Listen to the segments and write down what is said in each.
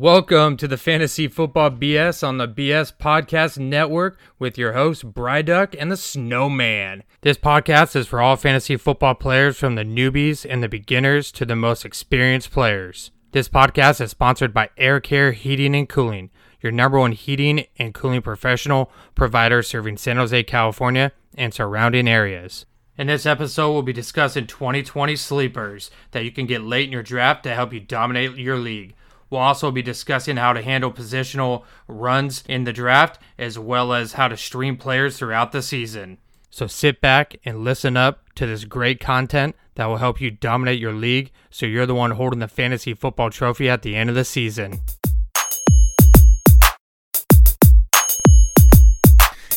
Welcome to the Fantasy Football BS on the BS Podcast Network with your host, Bryduck and the Snowman. This podcast is for all fantasy football players from the newbies and the beginners to the most experienced players. This podcast is sponsored by Air Care Heating and Cooling, your number one heating and cooling professional provider serving San Jose, California and surrounding areas. In this episode, we'll be discussing 2020 sleepers that you can get late in your draft to help you dominate your league. We'll also be discussing how to handle positional runs in the draft, as well as how to stream players throughout the season. So sit back and listen up to this great content that will help you dominate your league so you're the one holding the fantasy football trophy at the end of the season.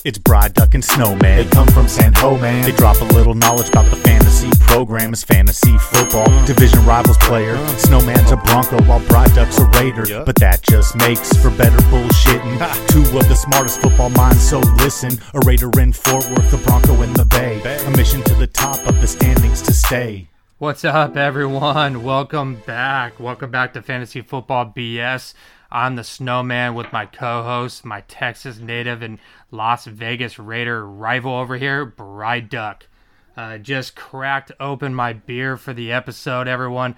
It's Bride Duck and Snowman. They come from San Ho, man. They drop a little knowledge about the fantasy program. It's fantasy football. Mm. Division rivals player. Mm. Snowman's a Bronco while Bride Duck's a Raider. But that just makes for better bullshitting. Two of the smartest football minds, so listen. A Raider in Fort Worth, a Bronco in the Bay. A mission to the top of the standings to stay. What's up, everyone? Welcome back. Welcome back to Fantasy Football BS. I'm the Snowman with my co-host, my Texas native and Las Vegas Raider rival over here, Bride Duck. Uh, just cracked open my beer for the episode, everyone.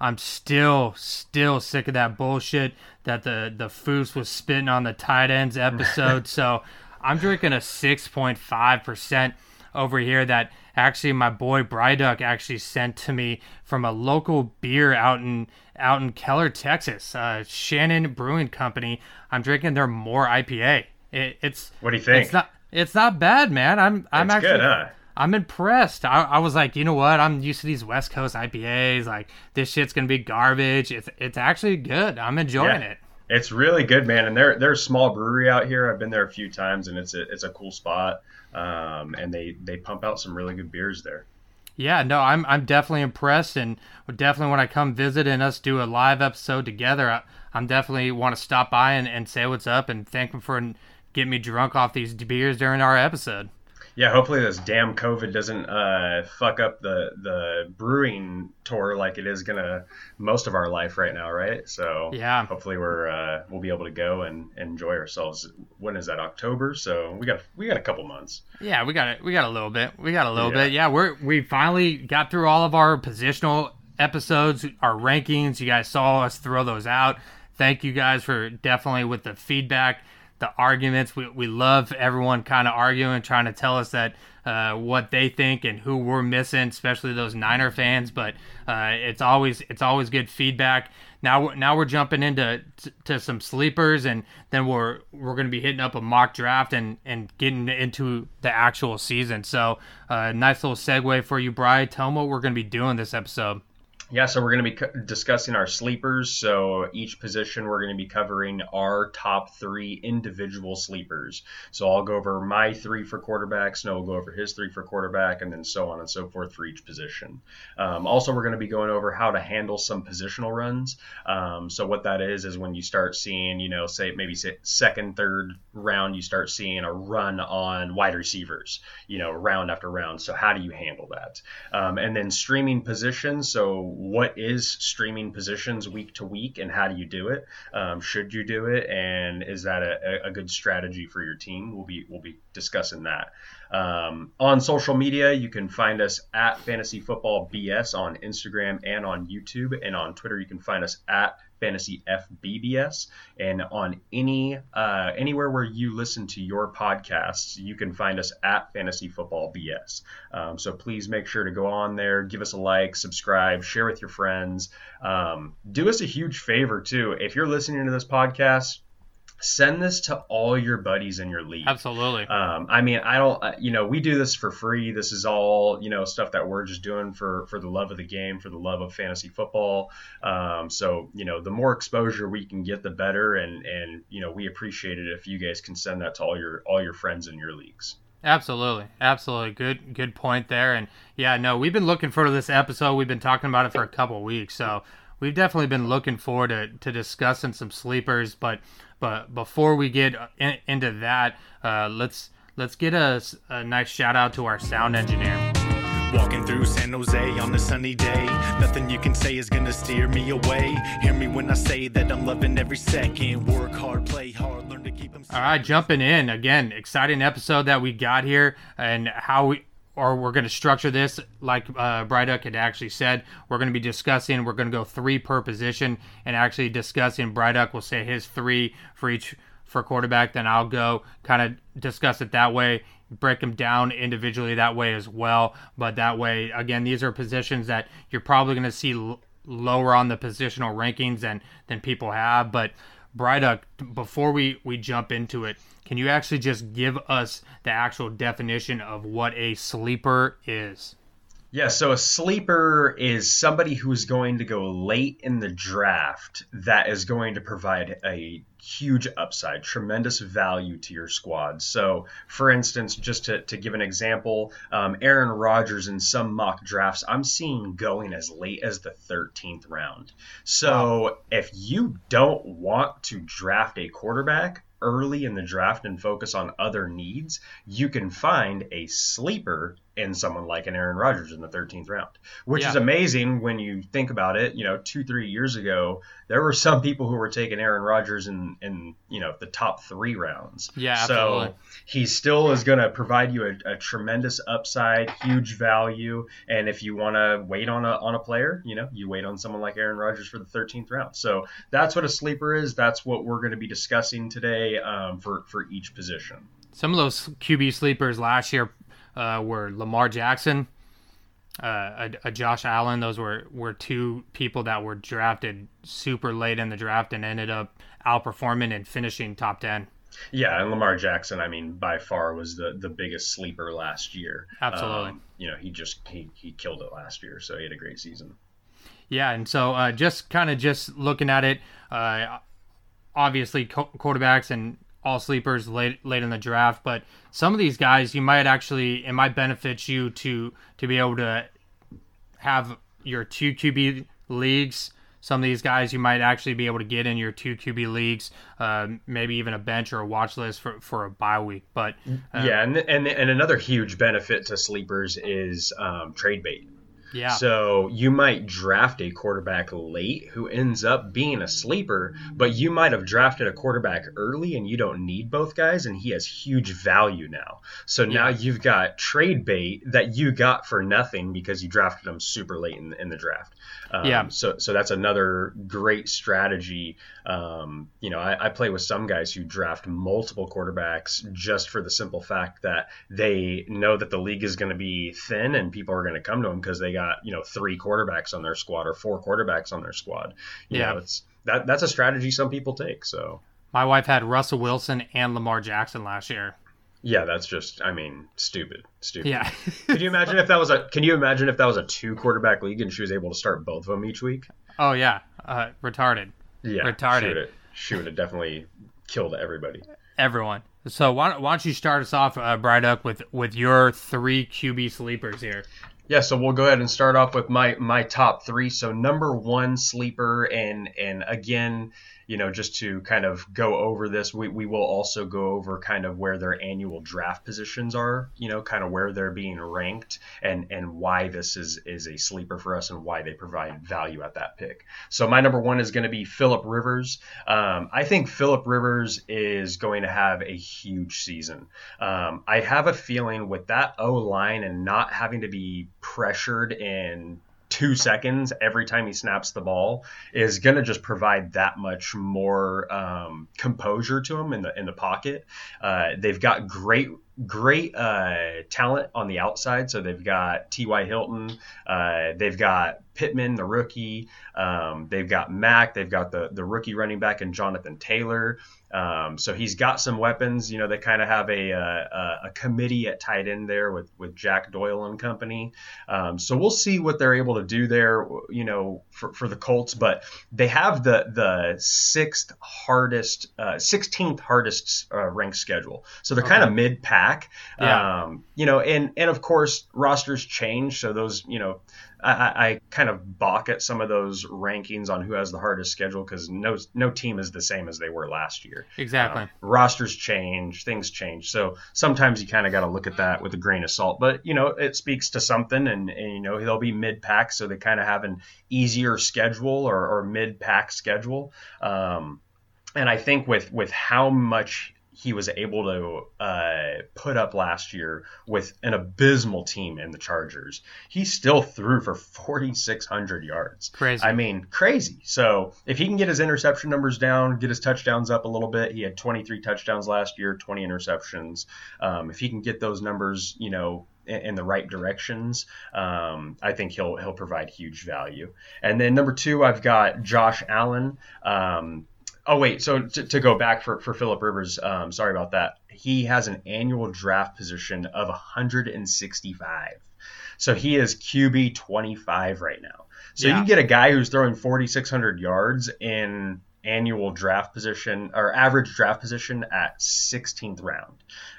I'm still, still sick of that bullshit that the the Foos was spitting on the tight ends episode. so I'm drinking a 6.5 percent over here that actually my boy Bryduck actually sent to me from a local beer out in out in Keller, Texas. Uh, Shannon Brewing Company. I'm drinking their more IPA. It, it's What do you think? It's not it's not bad, man. I'm I'm It's actually good, huh? I'm impressed. I, I was like, you know what? I'm used to these West Coast IPAs. Like this shit's gonna be garbage. It's it's actually good. I'm enjoying Yeah. it. It's really good, man. And they're they're a small brewery out here. I've been there a few times, and it's a it's a cool spot. Um, and they they pump out some really good beers there. Yeah, no, I'm I'm definitely impressed, and definitely when I come visit and us do a live episode together, I, I'm definitely want to stop by and, and say what's up and thank them for getting me drunk off these beers during our episode. Yeah, hopefully this damn COVID doesn't uh, fuck up the the brewing tour like it is gonna most of our life right now, right? So Yeah. hopefully we're uh, we'll be able to go and, and enjoy ourselves. When is that? October. So we got we got a couple months. Yeah, we got it. We got a little bit. We got a little Yeah. bit. Yeah, we're we finally got through all of our positional episodes, our rankings. You guys saw us throw those out. Thank you guys for definitely with the feedback, the arguments. We we love everyone kind of arguing, trying to tell us that uh, what they think and who we're missing, especially those Niner fans. But uh, it's always it's always good feedback. Now now we're jumping into to some sleepers, and then we're we're going to be hitting up a mock draft and and getting into the actual season. So, uh, nice little segue for you, Bri. Tell them what we're going to be doing this episode. Yeah, so we're going to be co- discussing our sleepers. So each position, we're going to be covering our top three individual sleepers. So I'll go over my three for quarterback, Snow will go over his three for quarterback, and then so on and so forth for each position. Um, also, we're going to be going over how to handle some positional runs. Um, so what that is is when you start seeing, you know, say maybe say second, third round, you start seeing a run on wide receivers, you know, round after round. So how do you handle that? Um, and then streaming positions. So what is streaming positions week to week, and how do you do it? Um, should you do it, and is that a, a good strategy for your team? We'll be we'll be discussing that. Um, on social media, you can find us at Fantasy Football BS on Instagram and on YouTube, and on Twitter you can find us at Fantasy FBBS, and on any uh, anywhere where you listen to your podcasts, you can find us at Fantasy Football BS. Um, so please make sure to go on there, give us a like, subscribe, share with your friends. Um, do us a huge favor too. If you're listening to this podcast, send this to all your buddies in your league. Absolutely. Um, I mean, I don't, uh, you know, we do this for free. This is all, you know, stuff that we're just doing for for the love of the game, for the love of fantasy football. Um, so, you know, the more exposure we can get, the better. And and you know, we appreciate it if you guys can send that to all your all your friends in your leagues. Absolutely, absolutely. Good, good point there. And yeah, no, we've been looking forward to this episode. We've been talking about it for a couple weeks, so we've definitely been looking forward to, to discussing some sleepers. But but before we get in, into that, uh, let's let's get a, a nice shout out to our sound engineer. Walking through San Jose on a sunny day. Nothing you can say is gonna steer me away. Hear me when I say that I'm loving every second. Work hard, play hard, learn to keep them. All right, jumping in again, exciting episode that we got here, and how we or we're going to structure this like uh, Bryduck had actually said. We're going to be discussing. We're going to go three per position, and actually discussing. Bryduck will say his three for each for quarterback. Then I'll go kind of discuss it that way, break them down individually that way as well. But that way, again, these are positions that you're probably going to see l- lower on the positional rankings than than people have. But Bryduck, before we we jump into it, can you actually just give us the actual definition of what a sleeper is? Yeah, so a sleeper is somebody who's going to go late in the draft that is going to provide a huge upside, tremendous value to your squad. So, for instance, just to, to give an example, um, Aaron Rodgers in some mock drafts, I'm seeing going as late as the 13th round. So, wow. if you don't want to draft a quarterback, early in the draft and focus on other needs, you can find a sleeper in someone like an Aaron Rodgers in the 13th round, which yeah. is amazing when you think about it. You know, two, three years ago, there were some people who were taking Aaron Rodgers in, in you know, the top three rounds. Yeah, absolutely. So he still is going to provide you a, a, tremendous upside, huge value. And if you want to wait on a, on a player, you know, you wait on someone like Aaron Rodgers for the 13th round. So that's what a sleeper is. That's what we're going to be discussing today um, for, for each position. Some of those QB sleepers last year uh, were Lamar Jackson, uh, a, a, Josh Allen. Those were, were two people that were drafted super late in the draft and ended up outperforming and finishing top 10. Yeah, and Lamar Jackson, I mean, by far was the, the biggest sleeper last year. Absolutely. Um, you know, he just he, he killed it last year, so he had a great season. Yeah, and so uh, just kind of just looking at it, uh, obviously co- quarterbacks and all sleepers late late in the draft, but some of these guys you might actually it might benefit you to to be able to have your two QB leagues. Some of these guys you might actually be able to get in your two QB leagues, uh, maybe even a bench or a watch list for, for a bye week. But uh, yeah, and, and and another huge benefit to sleepers is um, trade bait. Yeah. So you might draft a quarterback late who ends up being a sleeper, but you might have drafted a quarterback early and you don't need both guys, and he has huge value now. So now yeah. you've got trade bait that you got for nothing because you drafted him super late in, in the draft. Um, yeah. So so that's another great strategy. Um, you know, I, I play with some guys who draft multiple quarterbacks just for the simple fact that they know that the league is going to be thin and people are going to come to them because they got got you know three quarterbacks on their squad or four quarterbacks on their squad. You yeah, know, it's that that's a strategy some people take. So my wife had Russell Wilson and Lamar Jackson last year. Yeah, that's just I mean stupid, stupid. Yeah. can you imagine if that was a Can you imagine if that was a two quarterback league and she was able to start both of them each week? Oh yeah, uh, retarded. Yeah, retarded. She would have definitely killed everybody. Everyone. So why, why don't you start us off, uh, Bryduck, with with your three QB sleepers here? Yeah, so we'll go ahead and start off with my my top three. So number one sleeper, and and again, you know, just to kind of go over this, we, we will also go over kind of where their annual draft positions are, you know, kind of where they're being ranked and, and why this is, is a sleeper for us and why they provide value at that pick. So my number one is going to be Philip Rivers. Um, I think Philip Rivers is going to have a huge season. Um, I have a feeling with that O line and not having to be pressured in two seconds every time he snaps the ball is going to just provide that much more um, composure to him in the in the pocket. Uh, they've got great great uh, talent on the outside. So they've got T.Y. Hilton, uh, they've got Pittman, the rookie, um, they've got Mack, they've got the the rookie running back and Jonathan Taylor. Um, so he's got some weapons. You know, they kind of have a, a, a, committee at tight end there with, with Jack Doyle and company. Um, so we'll see what they're able to do there, you know, for, for the Colts. But they have the the sixth hardest, uh, 16th hardest uh, ranked schedule. So they're okay. kind of mid pack back. Yeah. Um, you know, and and of course rosters change, so those you know I, I kind of balk at some of those rankings on who has the hardest schedule because no no team is the same as they were last year. Exactly. Um, rosters change, things change, so sometimes you kind of got to look at that with a grain of salt. But you know, it speaks to something, and, and you know they'll be mid pack, so they kind of have an easier schedule or, or mid pack schedule. Um, and I think with with how much he was able to uh, put up last year with an abysmal team in the Chargers. He still threw for 4,600 yards. Crazy. I mean, crazy. So if he can get his interception numbers down, get his touchdowns up a little bit, he had 23 touchdowns last year, 20 interceptions. Um, if he can get those numbers, you know, in, the right directions, um, I think he'll he'll provide huge value. And then number two, I've got Josh Allen. Um, Oh wait, so to, to go back for for Philip Rivers, um, sorry about that. He has an annual draft position of 165, so he is QB 25 right now. So Yeah. you get a guy who's throwing 4,600 yards in annual draft position or average draft position at 16th round.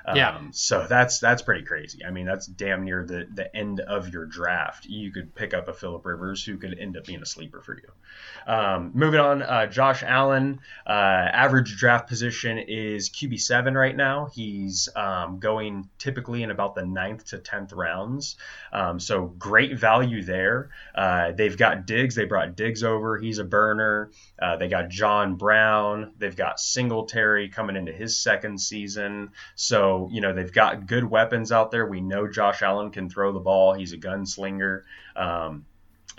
Um, Yeah. So that's that's pretty crazy. I mean, that's damn near the the end of your draft. You could pick up a Philip Rivers who could end up being a sleeper for you. Um, moving on, uh, Josh Allen, uh, average draft position is QB seven right now. He's um, going typically in about the ninth to tenth rounds. Um, so great value there. Uh, they've got Diggs. They brought Diggs over. He's a burner. Uh, they got John Brown. They've got Singletary coming into his second season. So, you know, they've got good weapons out there. We know Josh Allen can throw the ball. He's a gunslinger. Um,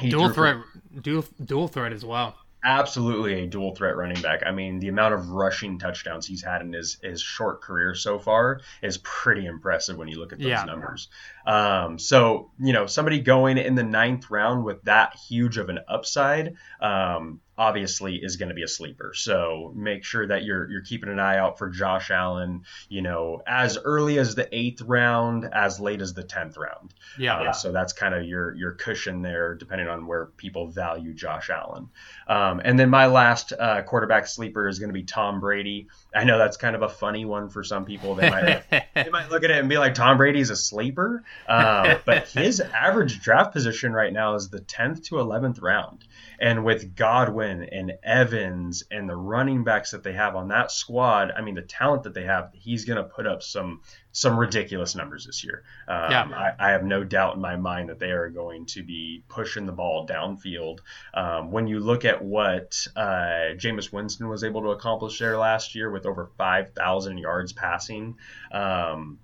he dual threw for- threat, dual dual threat as well. absolutely a dual threat running back. I mean, the amount of rushing touchdowns he's had in his, his short career so far is pretty impressive when you look at those Yeah. numbers. Um, so, you know, somebody going in the ninth round with that huge of an upside, um, obviously is going to be a sleeper. So make sure that you're you're keeping an eye out for Josh Allen, you know, as early as the eighth round, as late as the tenth round. Yeah. Uh, so that's kind of your your cushion there, depending on where people value Josh Allen. Um, and then my last uh, quarterback sleeper is going to be Tom Brady. I know that's kind of a funny one for some people. They might they might look at it and be like, Tom Brady's a sleeper, uh, but his average draft position right now is the 10th to 11th round. And with Godwin and Evans and the running backs that they have on that squad, I mean the talent that they have, he's going to put up some some ridiculous numbers this year. Um, Yeah. I, I have no doubt in my mind that they are going to be pushing the ball downfield. Um, when you look at what uh, Jameis Winston was able to accomplish there last year with over 5,000 yards passing, um,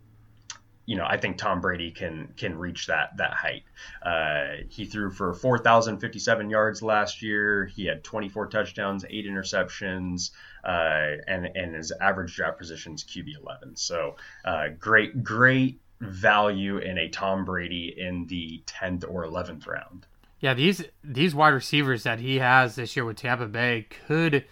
you know, I think Tom Brady can can reach that that height. Uh, he threw for 4,057 yards last year. He had 24 touchdowns, eight interceptions, uh, and and his average draft position is QB 11. So uh, great great value in a Tom Brady in the 10th or 11th round. Yeah, these these wide receivers that he has this year with Tampa Bay could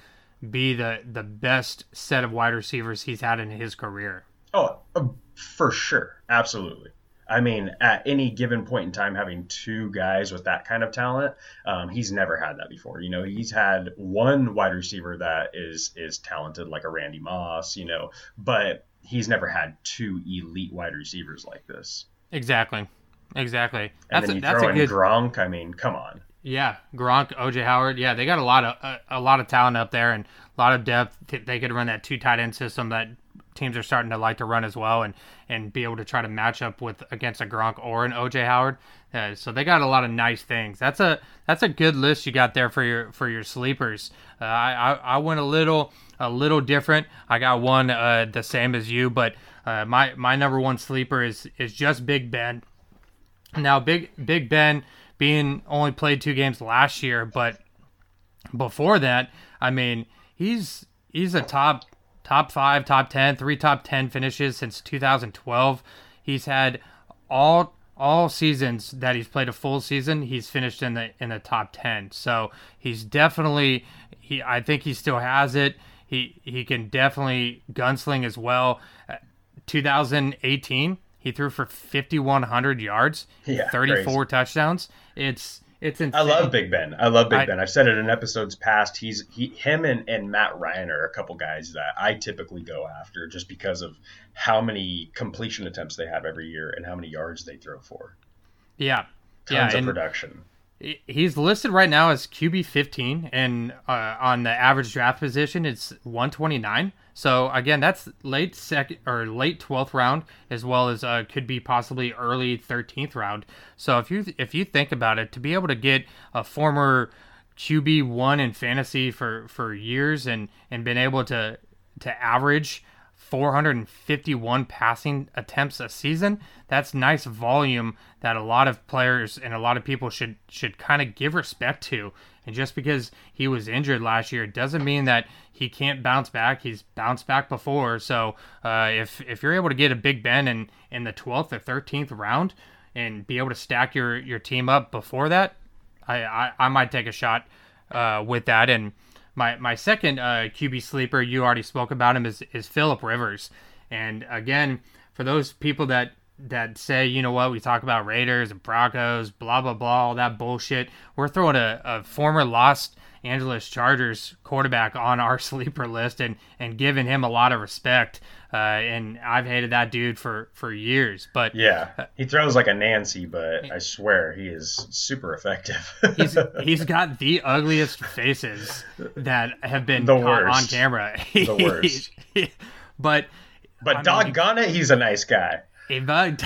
be the the best set of wide receivers he's had in his career. Oh, uh, for sure, absolutely. I mean, at any given point in time, having two guys with that kind of talent, um, he's never had that before. You know, he's had one wide receiver that is is talented, like a Randy Moss. You know, but he's never had two elite wide receivers like this. Exactly, exactly. And That's then a, you that's throw a in good. Gronk. I mean, come on. Yeah, Gronk, OJ Howard. Yeah, they got a lot of a, a lot of talent up there and a lot of depth. They could run that two tight end system that teams are starting to like to run as well, and and be able to try to match up with against a Gronk or an OJ Howard. Uh, so they got a lot of nice things. That's a that's a good list you got there for your for your sleepers. Uh, I, I I went a little a little different. I got one uh, the same as you, but uh, my my number one sleeper is is just Big Ben. Now, Big Big Ben being only played two games last year, but before that, I mean, he's he's a top top five, top ten, three top ten finishes since 2012. He's had all all seasons that he's played a full season, he's finished in the in the top ten. So he's definitely he. I think he still has it. He he can definitely gunsling as well. Uh, 2018, he threw for 5100 yards, Yeah, 34 crazy. touchdowns. It's it's insane. I love Big Ben. I love Big I- Ben. I've said it in episodes past. He's he him and, and Matt Ryan are a couple guys that I typically go after just because of how many completion attempts they have every year and how many yards they throw for. Yeah, Tons yeah, of and production. he's listed right now as QB 15, and uh, on the average draft position, it's 129. So again, that's late second or late 12th round, as well as uh, could be possibly early 13th round. So if you if you think about it, to be able to get a former QB one in fantasy for for years and and been able to to average 451 passing attempts a season. That's nice volume that a lot of players and a lot of people should should kind of give respect to. And just because he was injured last year doesn't mean that he can't bounce back. He's bounced back before. So uh, if if you're able to get a Big Ben in in the 12th or 13th round and be able to stack your your team up before that, I I, I might take a shot uh, with that and. My my second uh, QB sleeper, you already spoke about him, is is Philip Rivers. And again, for those people that that say, you know what, we talk about Raiders and Broncos, blah blah blah, all that bullshit. We're throwing a, a former Los Angeles Chargers quarterback on our sleeper list and and giving him a lot of respect. Uh, and I've hated that dude for for years, but Yeah, he throws like a Nancy, but I swear he is super effective. he's he's got the ugliest faces that have been The caught on worst. camera. The worst. but but I mean, doggone it, he's a nice guy. he bugged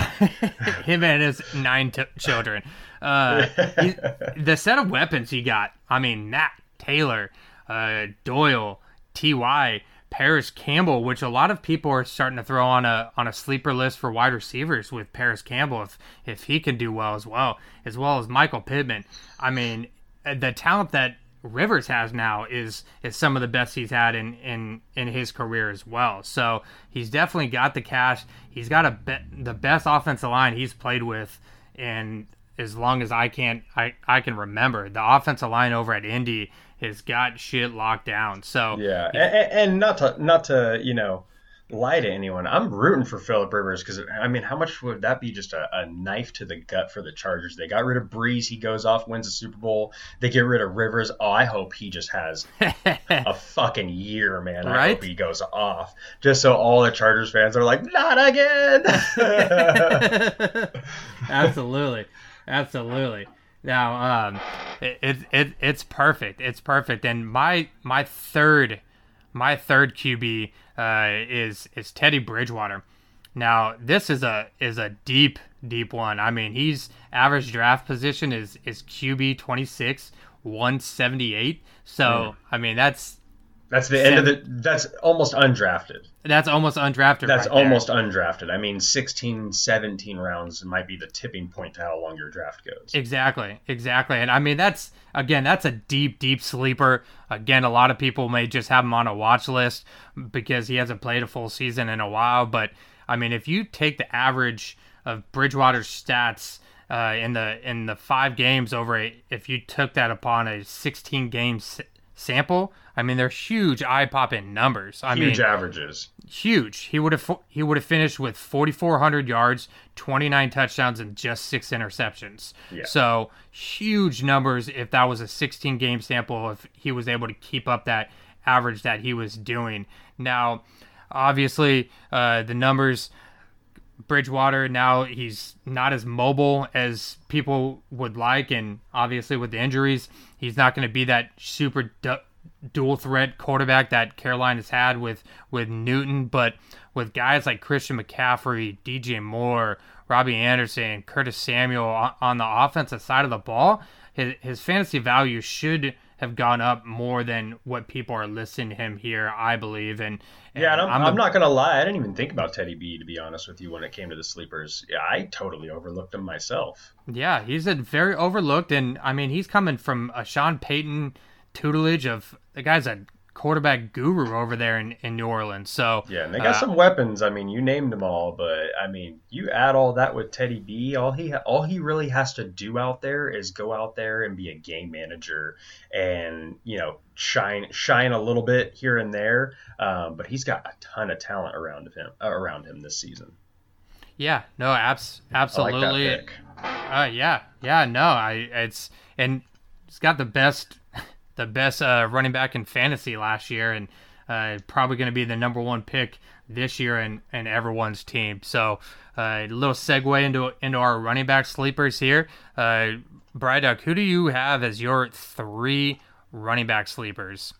him and his nine t- children. Uh, he, the set of weapons he got. I mean, Nat Taylor, uh, Doyle, Ty. Parris Campbell, which a lot of people are starting to throw on a on a sleeper list for wide receivers with Parris Campbell if if he can do well as well, as well as Michael Pittman. I mean, uh, the talent that Rivers has now is is some of the best he's had in in in his career as well. So he's definitely got the cash. He's got a be- the best offensive line he's played with, and as long as I can I I can remember, the offensive line over at Indy has got shit locked down. So Yeah, and, and not to not to you know lie to anyone. I'm rooting for Philip Rivers because I mean, how much would that be? Just a, a knife to the gut for the Chargers. They got rid of Brees. He goes off, wins the Super Bowl. They get rid of Rivers. Oh, I hope he just has a fucking year, man. I Right? hope he goes off, just so all the Chargers fans are like, not again. absolutely, absolutely. Now, um, it, it it it's perfect. It's perfect. And my my third my third QB uh, is is Teddy Bridgewater. Now, this is a is a deep deep one. I mean, he's average draft position is is QB twenty six, one seventy eight. So I mean, that's That's the end of the. That's almost undrafted. that's almost undrafted. That's right there. almost undrafted. I mean, 16, 17 rounds might be the tipping point to how long your draft goes. Exactly, exactly. And I mean, that's again, that's a deep, deep sleeper. Again, a lot of people may just have him on a watch list because he hasn't played a full season in a while. But I mean, if you take the average of Bridgewater's stats uh, in the in the five games over a, if you took that upon a 16 game s- sample, I mean, they're huge, eye popping numbers. I Huge mean, averages. huge. He would have he would have finished with 4400 yards, 29 touchdowns and just 6 interceptions. Yeah. So, huge numbers if that was a 16 game sample if he was able to keep up that average that he was doing. Now, obviously, uh, the numbers Bridgewater now he's not as mobile as people would like, and obviously with the injuries, he's not going to be that super du- dual threat quarterback that Carolina's had with with Newton. But with guys like Christian McCaffrey, DJ Moore, Robbie Anderson, Curtis Samuel on, the offensive side of the ball, his his fantasy value should have gone up more than what people are listing him here. I believe, and, Yeah, and I'm, I'm I'm, the- not gonna lie. I didn't even think about Teddy B to be honest with you when it came to the sleepers. Yeah, I totally overlooked him myself. Yeah, he's a very overlooked, and I mean he's coming from a Sean Payton tutelage of the guy's a quarterback guru over there in, in New Orleans. So Yeah, and they got uh, some weapons. I mean, you named them all, but I mean, you add all that with Teddy B. All he all he really has to do out there is go out there and be a game manager, and you know, shine shine a little bit here and there. Um, but he's got a ton of talent around him uh, around him this season. yeah, no, abs- like absolutely. pick. Uh, yeah, yeah, no, I it's and he's got the best the best uh, running back in fantasy last year, and uh, probably going to be the number one pick this year in, in everyone's team. So uh, a little segue into into our running back sleepers here. Uh, Bryduck, who do you have as your three running back sleepers?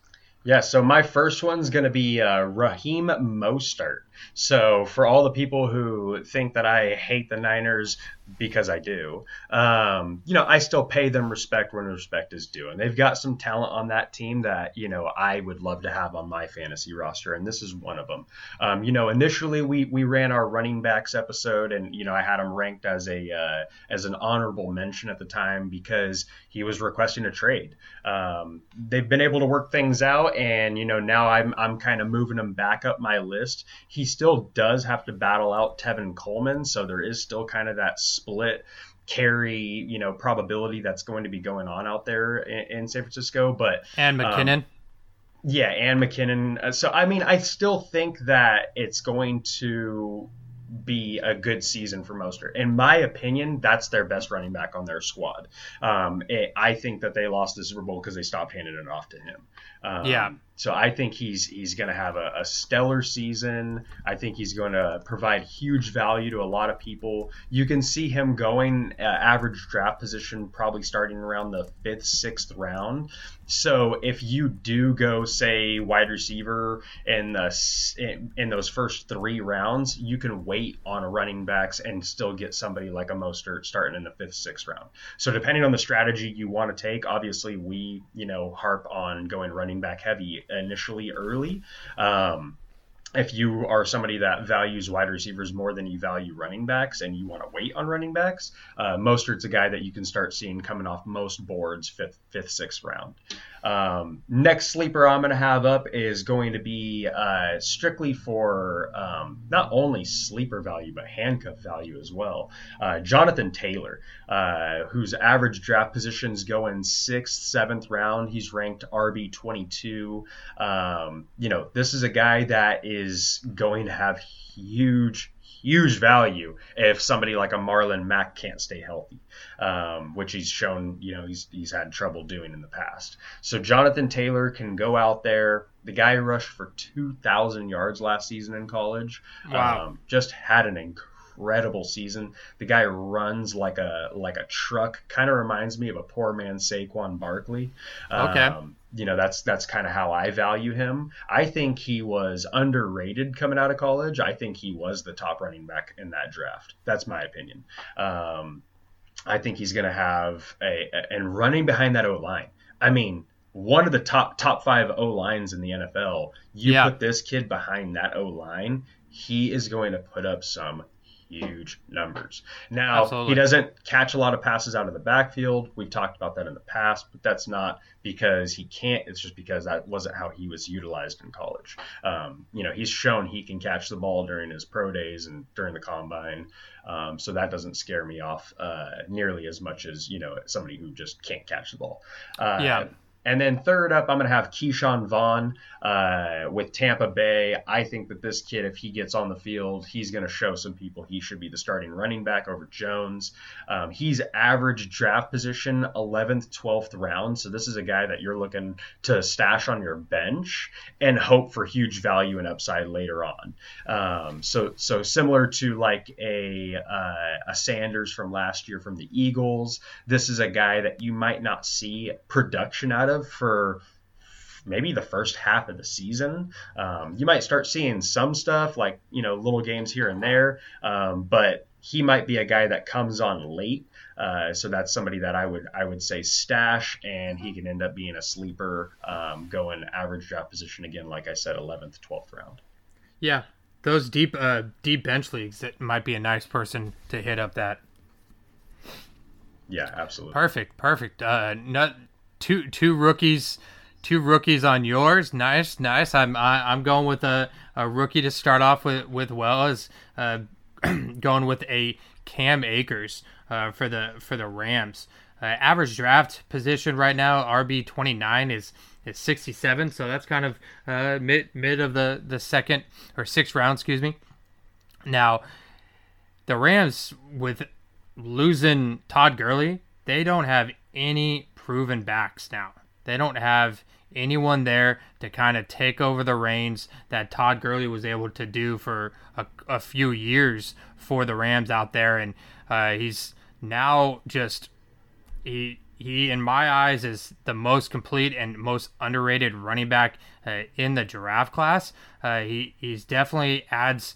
Yeah, so my first one's going to be uh, Raheem Mostert. So for all the people who think that I hate the Niners because I do, um, you know, I still pay them respect when respect is due, and they've got some talent on that team that you know I would love to have on my fantasy roster, and this is one of them. Um, you know, initially we we ran our running backs episode, and you know I had him ranked as a uh, as an honorable mention at the time because he was requesting a trade. Um, they've been able to work things out, and you know now I'm I'm kind of moving him back up my list. He still does have to battle out Tevin Coleman, so there is still kind of that split carry, you know, probability that's going to be going on out there in, in San Francisco. But and um, McKinnon. Um, yeah, and McKinnon. Uh, so I mean, I still think that it's going to be a good season for Mostert. In my opinion, that's their best running back on their squad. Um, it, I think that they lost the Super Bowl because they stopped handing it off to him. Um, yeah. So I think he's he's going to have a, a, stellar season. I think he's going to provide huge value to a lot of people. You can see him going uh, average draft position, probably starting around the fifth, sixth round. So if you do go say wide receiver in the in, in those first three rounds, you can wait on running backs and still get somebody like a Mostert starting in the fifth, sixth round. So depending on the strategy you want to take, obviously we you know harp on going running back heavy initially early. Um, if you are somebody that values wide receivers more than you value running backs and you want to wait on running backs, uh, Mostert's a guy that you can start seeing coming off most boards fifth, fifth, sixth round. Um, next sleeper I'm going to have up is going to be uh, strictly for um, not only sleeper value but handcuff value as well. Uh, Jonathan Taylor, uh, whose average draft positions go in sixth, seventh round. He's ranked RB 22. Um, you know, this is a guy that is going to have huge, huge value if somebody like a Marlon Mack can't stay healthy, um, which he's shown, you know, he's, he's had trouble doing in the past. So Jonathan Taylor can go out there. The guy rushed for 2,000 yards last season in college. Wow. Um, just had an incredible season. The guy runs like a like a truck. Kind of reminds me of a poor man Saquon Barkley. Okay. You know that's that's kind of how I value him. I think he was underrated coming out of college. I think he was the top running back in that draft. That's my opinion. Um, I think he's going to have a, a and running behind that O line. I mean, one of the top top five O lines in the NFL. You yeah. put this kid behind that O line, he is going to put up some huge numbers. Now, Absolutely. he doesn't catch a lot of passes out of the backfield. We've talked about that in the past, but that's not because he can't. It's just because that wasn't how he was utilized in college. Um, you know, he's shown he can catch the ball during his pro days and during the combine. Um, so that doesn't scare me off uh, nearly as much as, you know, somebody who just can't catch the ball. Uh, yeah. And then third up, I'm going to have Ke'Shawn Vaughn uh, with Tampa Bay. I think that this kid, if he gets on the field, he's going to show some people he should be the starting running back over Jones. Um, he's average draft position 11th, 12th round. So this is a guy that you're looking to stash on your bench and hope for huge value and upside later on. Um, so so similar to like a uh, a Sanders from last year from the Eagles. This is a guy that you might not see production out of of for maybe the first half of the season. Um, you might start seeing some stuff like you know little games here and there, um, but he might be a guy that comes on late. Uh, so that's somebody that I would I would say stash, and he can end up being a sleeper, um, going average draft position again, like I said, 11th, 12th round. Yeah, those deep uh, deep bench leagues that might be a nice person to hit up that. Yeah, absolutely. Perfect, perfect. Uh, not two two rookies two rookies on yours. Nice, nice. I'm I, am i am going with a, a rookie to start off with with well as uh, going with a Cam Akers uh, for the for the Rams. Uh, average draft position right now RB twenty nine is is sixty seven, so that's kind of uh, mid mid of the the second or sixth round, excuse me. Now, the Rams with losing Todd Gurley, they don't have any proven backs now. They don't have anyone there to kind of take over the reins that Todd Gurley was able to do for a, a few years for the Rams out there, and uh, he's now just he he in my eyes is the most complete and most underrated running back uh, in the draft class. Uh, he he's definitely adds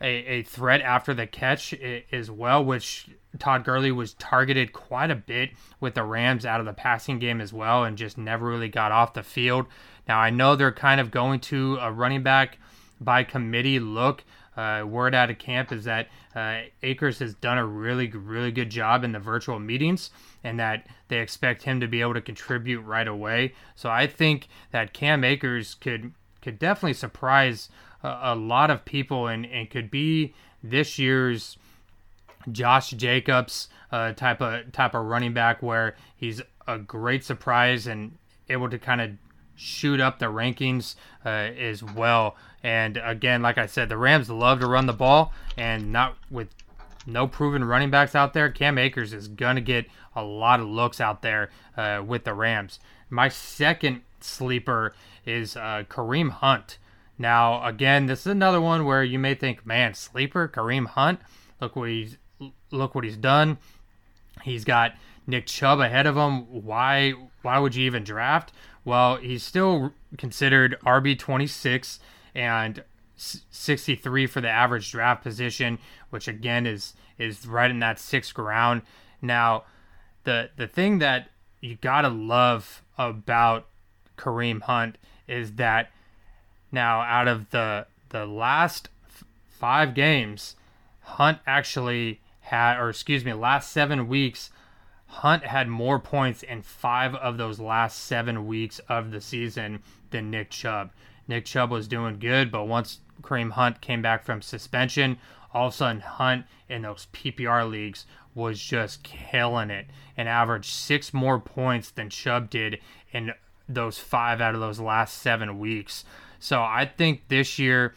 a, a threat after the catch as well, which Todd Gurley was targeted quite a bit with the Rams out of the passing game as well, and just never really got off the field. Now I know they're kind of going to a running back by committee look. Uh, word out of camp is that uh, Akers has done a really, really good job in the virtual meetings, and that they expect him to be able to contribute right away. So I think that Cam Akers could could definitely surprise a, a lot of people, and, and could be this year's Josh Jacobs uh, type of type of running back, where he's a great surprise and able to kind of shoot up the rankings uh, as well. And again, like I said, the Rams love to run the ball, and not with no proven running backs out there. Cam Akers is gonna get a lot of looks out there uh, with the Rams. My second sleeper is uh, Kareem Hunt. Now, again, this is another one where you may think, man, sleeper Kareem Hunt. Look what he's look what he's done. He's got Nick Chubb ahead of him. Why why would you even draft? Well, he's still considered RB 26 and 63 for the average draft position, which again is is right in that sixth round. Now, the the thing that you gotta love about Kareem Hunt is that now out of the the last f- five games, Hunt actually had, or excuse me, last seven weeks, Hunt had more points in five of those last seven weeks of the season than Nick Chubb. Nick Chubb was doing good, but once Kareem Hunt came back from suspension, all of a sudden Hunt in those PPR leagues was just killing it and averaged six more points than Chubb did in those five out of those last seven weeks. So I think this year,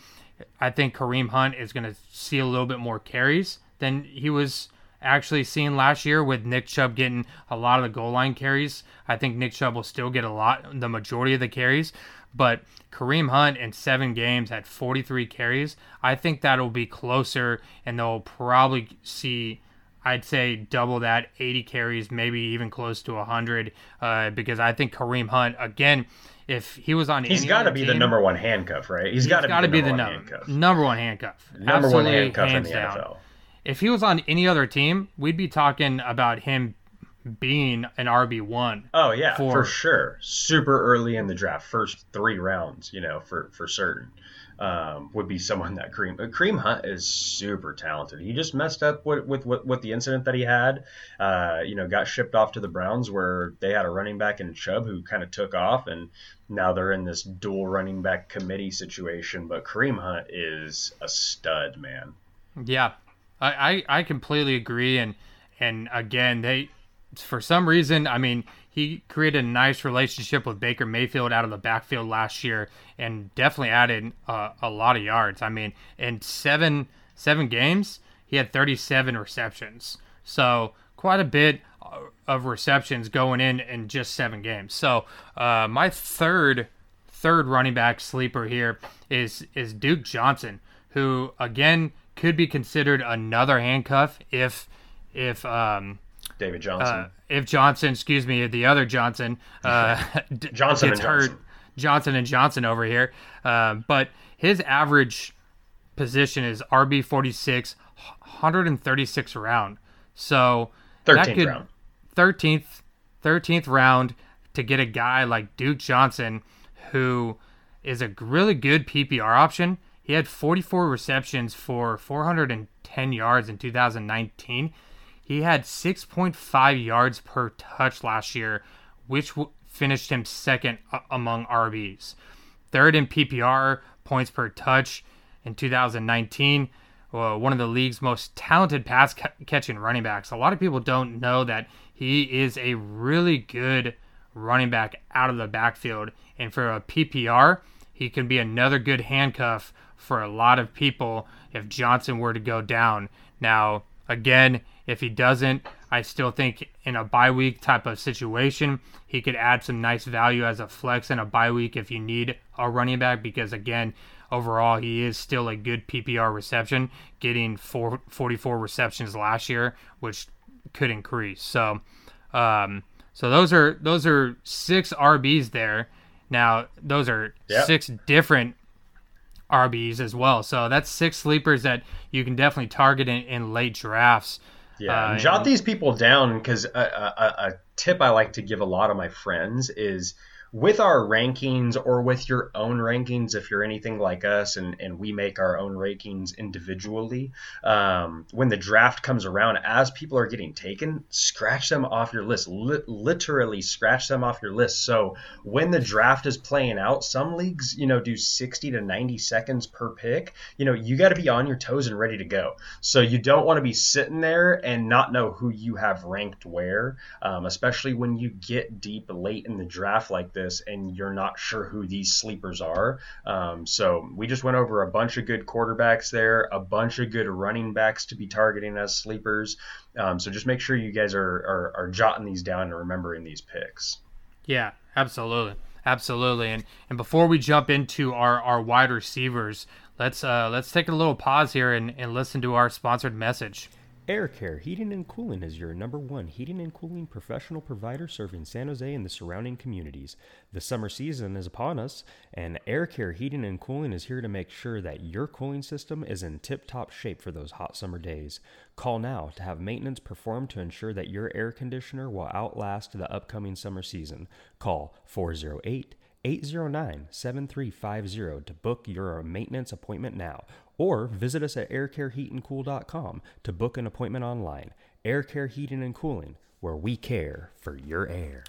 I think Kareem Hunt is going to see a little bit more carries than he was actually seeing last year with Nick Chubb getting a lot of the goal line carries. I think Nick Chubb will still get a lot, the majority of the carries. But Kareem Hunt in seven games had 43 carries. I think that'll be closer, and they'll probably see, I'd say, double that 80 carries, maybe even close to 100. Uh, because I think Kareem Hunt, again, if he was on, he's got to be team, the number one handcuff, right? he's got to be the number, handcuff. number one handcuff. Number Absolutely, one handcuff hands in the down. NFL. If he was on any other team, we'd be talking about him being an RB one. Oh yeah, for, for sure. Super early in the draft, first three rounds, you know, for for certain. Um, would be someone that Kareem Kareem Hunt is super talented. He just messed up with with, with, with the incident that he had. Uh, you know, got shipped off to the Browns where they had a running back in Chubb who kind of took off, and now they're in this dual running back committee situation. But Kareem Hunt is a stud, man. Yeah, I, I, I completely agree, and and again they for some reason, I mean, he created a nice relationship with Baker Mayfield out of the backfield last year, and definitely added uh, a lot of yards. I mean, in seven seven games, he had 37 receptions, so quite a bit of receptions going in in just seven games. So uh, my third third running back sleeper here is is Duke Johnson, who again could be considered another handcuff if if um, David Johnson. Uh, if Johnson, excuse me, the other Johnson, uh, Johnson gets hurt, Johnson. Johnson and Johnson over here. Uh, but his average position is RB forty six, 136 round. So 13th that could round. 13th 13th round to get a guy like Duke Johnson who is a really good PPR option. He had 44 receptions for 410 yards in 2019. He had 6.5 yards per touch last year, which finished him second among RBs. Third in PPR points per touch in 2019. Uh, one of the league's most talented pass ca- catching running backs. A lot of people don't know that he is a really good running back out of the backfield. And for a PPR, he can be another good handcuff for a lot of people if Johnson were to go down. Now, Again, if he doesn't, I still think in a bye week type of situation, he could add some nice value as a flex in a bye week if you need a running back because again, overall he is still a good PPR reception, getting four, 44 receptions last year, which could increase. So, um, so those are those are six RBs there. Now those are yep. six different RBs as well. So that's six sleepers that you can definitely target in, in late drafts. Yeah, uh, jot and, these people down because a, a, a tip I like to give a lot of my friends is with our rankings or with your own rankings, if you're anything like us and, and we make our own rankings individually, um, when the draft comes around, as people are getting taken, scratch them off your list. Li- literally scratch them off your list. So when the draft is playing out, some leagues, you know, do 60 to 90 seconds per pick. You know, you got to be on your toes and ready to go. So you don't want to be sitting there and not know who you have ranked where, um, especially when you get deep late in the draft like this this and you're not sure who these sleepers are. Um, so we just went over a bunch of good quarterbacks there, a bunch of good running backs to be targeting as sleepers. Um, so just make sure you guys are, are, are jotting these down and remembering these picks. Yeah, absolutely. Absolutely. And and before we jump into our, our wide receivers, let's uh let's take a little pause here and, and listen to our sponsored message. Air Care Heating and Cooling is your number one heating and cooling professional provider serving San Jose and the surrounding communities. The summer season is upon us, and Air Care Heating and Cooling is here to make sure that your cooling system is in tip top shape for those hot summer days. Call now to have maintenance performed to ensure that your air conditioner will outlast the upcoming summer season. Call 408 809 7350 to book your maintenance appointment now or visit us at aircareheatandcool.com to book an appointment online. Air Care Heating and Cooling, where we care for your air.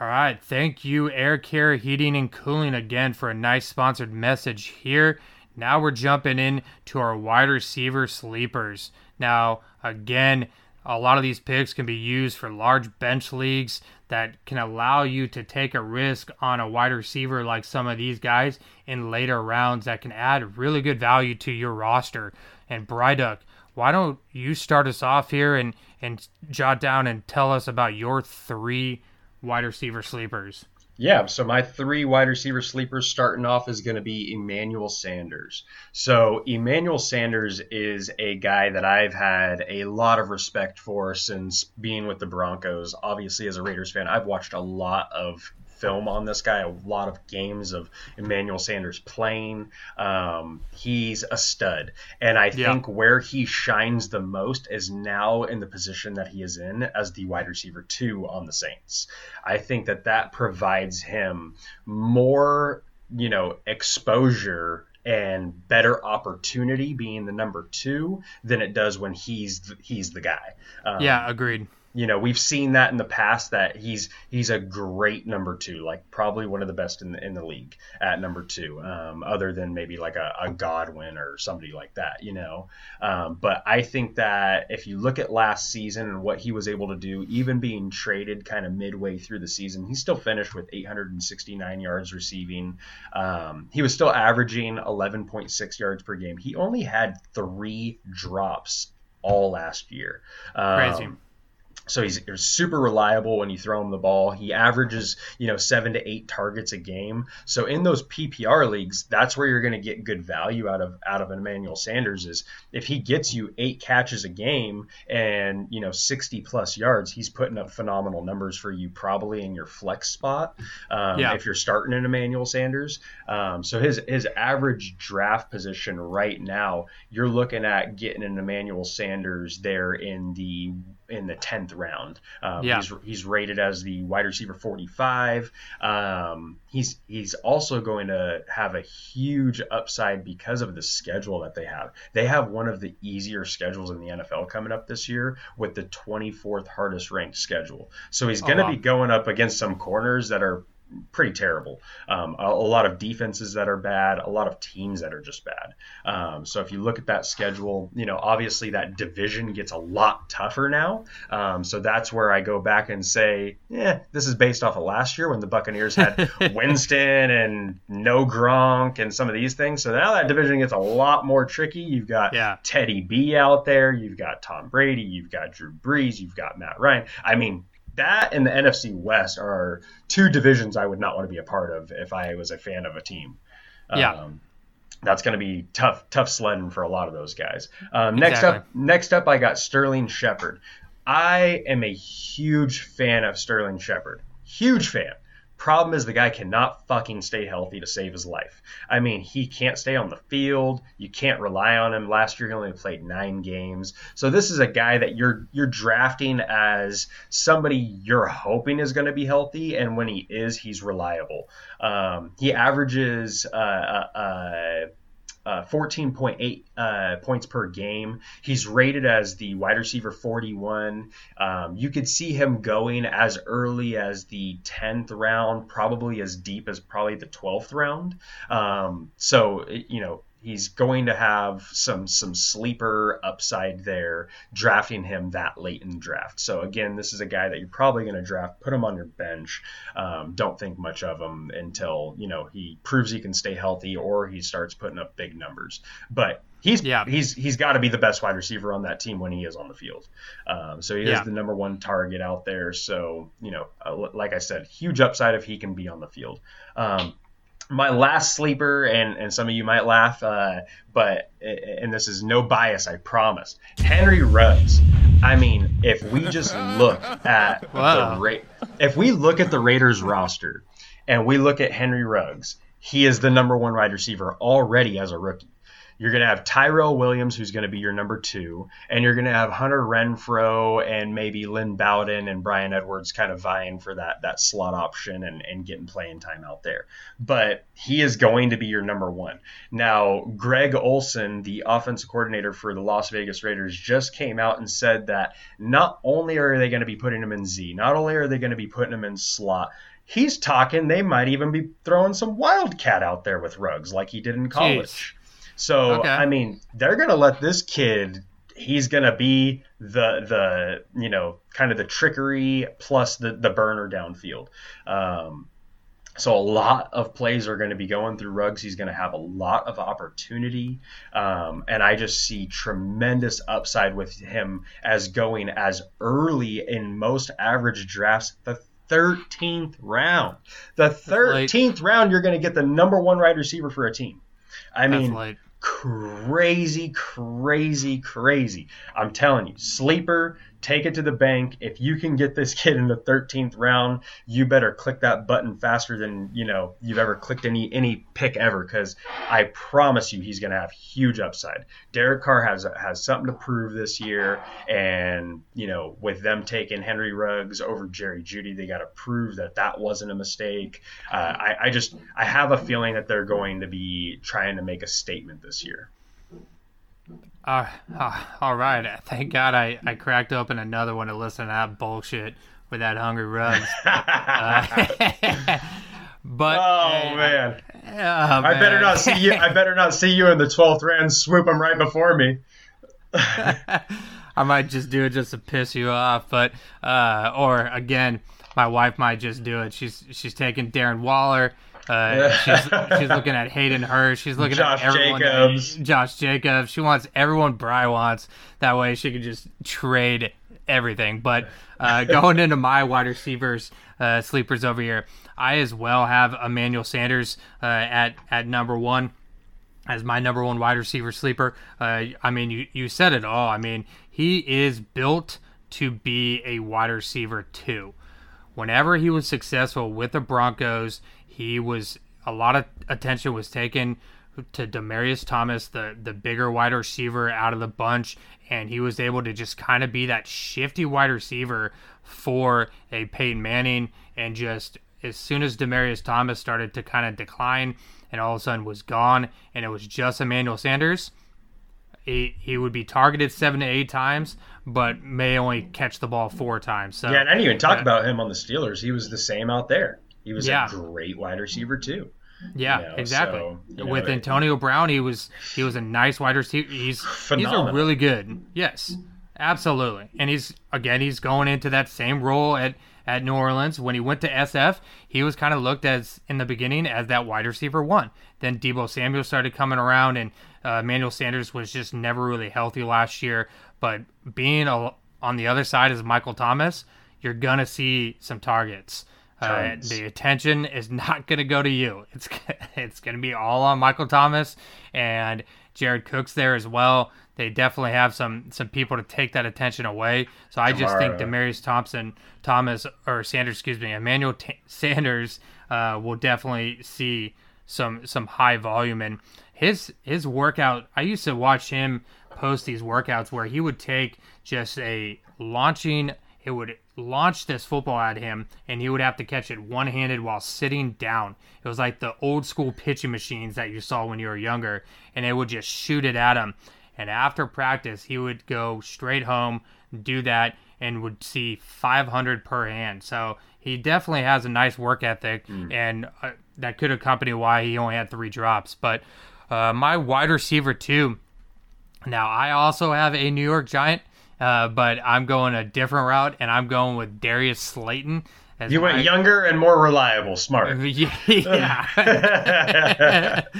All right. Thank you, Air Care Heating and Cooling, again for a nice sponsored message here. Now we're jumping in to our wide receiver sleepers. Now, again, a lot of these picks can be used for large bench leagues that can allow you to take a risk on a wide receiver like some of these guys in later rounds that can add really good value to your roster. And Bryduck, why don't you start us off here and, and jot down and tell us about your three wide receiver sleepers? Yeah, so my three wide receiver sleepers starting off is going to be Emmanuel Sanders. So Emmanuel Sanders is a guy that I've had a lot of respect for since being with the Broncos. Obviously, as a Raiders fan, I've watched a lot of film on this guy, a lot of games of Emmanuel Sanders playing. Um, he's a stud. And I yeah. think where he shines the most is now in the position that he is in as the wide receiver two on the Saints. I think that that provides him more, you know, exposure and better opportunity being the number two than it does when he's he's the guy. Um, yeah, agreed you know we've seen that in the past that he's he's a great number two like probably one of the best in the, in the league at number two um, other than maybe like a, a, Godwin or somebody like that you know? Um, but i think that if you look at last season and what he was able to do even being traded kind of midway through the season he still finished with 869 yards receiving. Um, he was still averaging 11.6 yards per game. He only had three drops all last year. Crazy. um, so he's super reliable when you throw him the ball. He averages, you know, seven to eight targets a game. So in those PPR leagues, that's where you're going to get good value out of out of Emmanuel Sanders. Is if he gets you eight catches a game and you know 60 plus yards, he's putting up phenomenal numbers for you probably in your flex spot. Um, yeah. If you're starting an Emmanuel Sanders, um, so his his average draft position right now, you're looking at getting an Emmanuel Sanders there in the in the tenth round. Um, yeah. he's, he's rated as the wide receiver 45. Um, he's he's also going to have a huge upside because of the schedule that they have. They have one of the easier schedules in the NFL coming up this year with the 24th hardest ranked schedule. So he's going to oh, wow. be going up against some corners that are pretty terrible. Um, a, a, lot of defenses that are bad, a lot of teams that are just bad. Um, so if you look at that schedule, you know, obviously that division gets a lot tougher now. Um, so that's where I go back and say, yeah, this is based off of last year when the Buccaneers had Winston and no Gronk and some of these things. So now that division gets a lot more tricky. You've got yeah. Teddy B out there, you've got Tom Brady, you've got Drew Brees, you've got Matt Ryan. I mean, that and the NFC West are two divisions I would not want to be a part of if I was a fan of a team. Yeah. Um, that's going to be tough, tough sledding for a lot of those guys. Um, next up, next up, I got Sterling Shepard. I am a huge fan of Sterling Shepard. Huge fan. Problem is, the guy cannot fucking stay healthy to save his life. I mean, he can't stay on the field. You can't rely on him. Last year, he only played nine games. So this is a guy that you're you're drafting as somebody you're hoping is going to be healthy, and when he is, he's reliable. Um, he averages. Uh, uh, uh uh, 14.8 uh, points per game. He's rated as the wide receiver 41. Um, you could see him going as early as the 10th round, probably as deep as probably the 12th round. Um, so, you know, he's going to have some some sleeper upside there drafting him that late in the draft so again this is a guy that you're probably going to draft put him on your bench um, don't think much of him until you know he proves he can stay healthy or he starts putting up big numbers but he's yeah. he's he's got to be the best wide receiver on that team when he is on the field. Um, so he yeah. is the number one target out there. So you know, uh, like I said, huge upside if he can be on the field. Um, my last sleeper, and, and some of you might laugh, uh, but and this is no bias, I promise. Henry Ruggs. I mean, if we just look at wow. the Ra- if we look at the Raiders roster, and we look at Henry Ruggs, he is the number one wide receiver already as a rookie. You're going to have Tyrell Williams, who's going to be your number two, and you're going to have Hunter Renfrow and maybe Lynn Bowden and Bryan Edwards kind of vying for that that slot option and, and getting playing time out there. But he is going to be your number one. Now, Greg Olson, the offensive coordinator for the Las Vegas Raiders, just came out and said that not only are they going to be putting him in Z, not only are they going to be putting him in slot, he's talking they might even be throwing some wildcat out there with Ruggs like he did in college. So okay. I mean, they're gonna let this kid. He's gonna be the the you know kind of the trickery plus the the burner downfield. Um, so a lot of plays are going to be going through Ruggs. He's going to have a lot of opportunity, um, and I just see tremendous upside with him as going as early in most average drafts. The 13th round, the 13th round, you're going to get the number one wide receiver for a team. I mean, crazy, crazy, crazy. I'm telling you, sleeper, take it to the bank. If you can get this kid in the 13th round, you better click that button faster than you know you've ever clicked any any pick ever. Because I promise you, he's going to have huge upside. Derek Carr has has something to prove this year, and you know with them taking Henry Ruggs over Jerry Jeudy, they got to prove that that wasn't a mistake. Uh, I, I just I have a feeling that they're going to be trying to make a statement this year. Uh, uh, all right. Thank God I, I cracked open another one to listen to that bullshit with that hungry rubs. uh, but oh man. Oh, I better not see you. I better not see you in the twelfth round. Swoop them right before me. I might just do it just to piss you off, but uh, or again, my wife might just do it. She's she's taking Darren Waller uh, she's, she's looking at Hayden Hurst. She's looking Josh at everyone. Jacobs. Josh Jacobs. She wants everyone Bry wants. That way she can just trade everything. But uh, going into my wide receivers uh, sleepers over here, I as well have Emmanuel Sanders uh, at at number one as my number one wide receiver sleeper. Uh, I mean, you you said it all. I mean, he is built to be a wide receiver too. Whenever he was successful with the Broncos, he was a lot of attention was taken to Demaryius Thomas, the the bigger wide receiver out of the bunch, and he was able to just kind of be that shifty wide receiver for a Peyton Manning. And just as soon as Demaryius Thomas started to kind of decline, and all of a sudden was gone, and it was just Emmanuel Sanders, he he would be targeted seven to eight times, but may only catch the ball four times. So yeah, and I didn't even talk uh, about him on the Steelers. He was the same out there. He was Yeah. a great wide receiver too. Yeah, You know, exactly. so, you know, With it- Antonio Brown, he was he was a nice wide receiver. He's he's a really good. Yes, absolutely. And he's again he's going into that same role at at New Orleans. When he went to SF, he was kind of looked as in the beginning as that wide receiver one. Then Deebo Samuel started coming around, and uh, Emmanuel Sanders was just never really healthy last year. But being a, on the other side as Michael Thomas, you're gonna see some targets. Uh, the attention is not going to go to you. It's it's going to be all on Michael Thomas and Jared Cooks there as well. They definitely have some some people to take that attention away. So I just think. Demaryius Thompson, Thomas or Sanders, excuse me, Emmanuel T- Sanders uh, will definitely see some some high volume and his his workout. I used to watch him post these workouts where he would take just a launching it would launch this football at him and he would have to catch it one-handed while sitting down. It was like the old school pitching machines that you saw when you were younger and it would just shoot it at him. And after practice he would go straight home do that and would see 500 per hand. So he definitely has a nice work ethic and uh, that could accompany why he only had three drops. But uh, my wide receiver too now, I also have a New York Giant, uh, but I'm going a different route, and I'm going with Darius Slayton. As You went my- younger and more reliable, smart. yeah.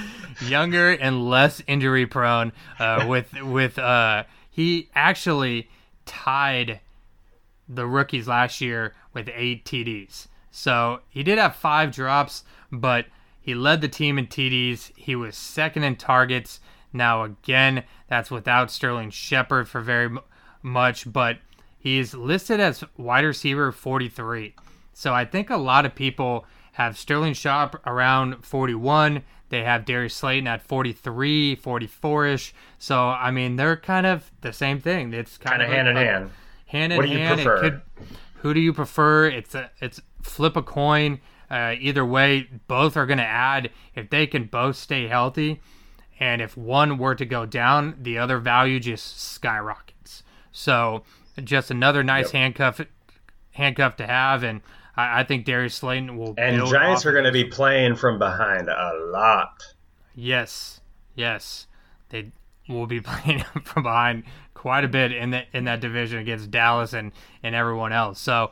younger and less injury prone. Uh, with with uh, he actually tied the rookies last year with eight TDs. So he did have five drops, but he led the team in TDs. He was second in targets. Now again, that's without Sterling Shepard for very much, but he's listed as wide receiver 43. So I think a lot of people have Sterling Shop around 41. They have Darius Slayton at 43, 44ish. So I mean, they're kind of the same thing. It's kind, Kind of hand in hand. hand in What do you hand. Prefer? could, who do you prefer? It's a it's flip a coin. Uh, either way, both are going to add if they can both stay healthy, and if one were to go down, the other value just skyrockets. So just another nice handcuff handcuff to have, and I, I think Darius Slayton will. And Giants are going to be playing from behind a lot. Yes, yes, they will be playing from behind quite a bit in that in that division against Dallas and and everyone else. So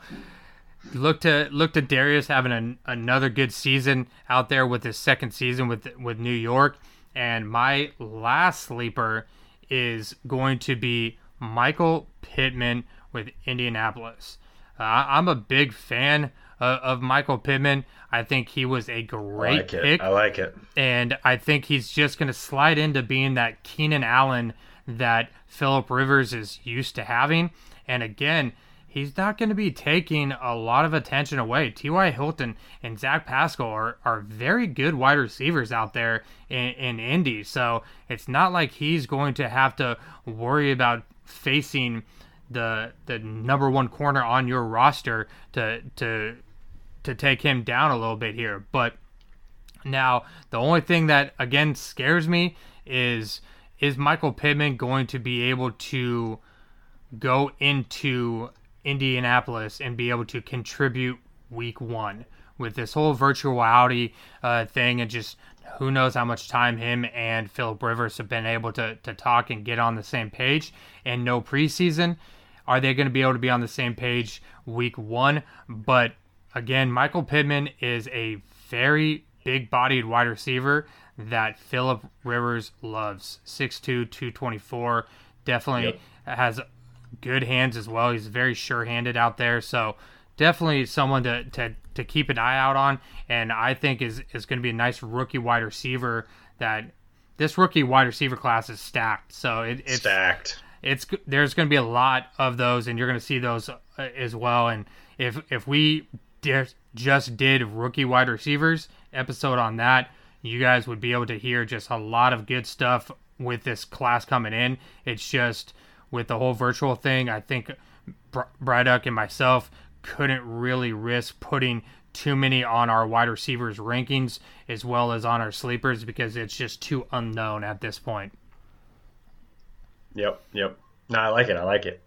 look to look to Darius having an, another good season out there with his second season with with New York. And my last sleeper is going to be Michael Pittman with Indianapolis. Uh, I'm a big fan of, of Michael Pittman. I think he was a great like it. pick I like it. and I think he's just going to slide into being that Keenan Allen that Philip Rivers is used to having. And again, he's not going to be taking a lot of attention away. T.Y. Hilton and Zach Pascal are, are very good wide receivers out there in, in Indy. So it's not like he's going to have to worry about facing the the number one corner on your roster to to to take him down a little bit here. But now, the only thing that again scares me is is Michael Pittman going to be able to go into Indianapolis and be able to contribute week one with this whole virtuality uh, thing and just who knows how much time him and Philip Rivers have been able to, to talk and get on the same page and no preseason. Are they going to be able to be on the same page week one? But again, Michael Pittman is a very big bodied wide receiver that Philip Rivers loves. 6'2, 224. Definitely Yep. has good hands as well. He's very sure handed out there. So definitely someone to, to, to keep an eye out on. And I think is, is going to be a nice rookie wide receiver that this rookie wide receiver class is stacked. So it, it's Stacked. it's there's going to be a lot of those, and you're going to see those uh, as well. And if if we just did rookie wide receivers episode on that, you guys would be able to hear just a lot of good stuff with this class coming in. It's just with the whole virtual thing, I think Br- Bryduck and myself couldn't really risk putting too many on our wide receivers rankings as well as on our sleepers because it's just too unknown at this point. Yep. Yep. No, I like it. I like it.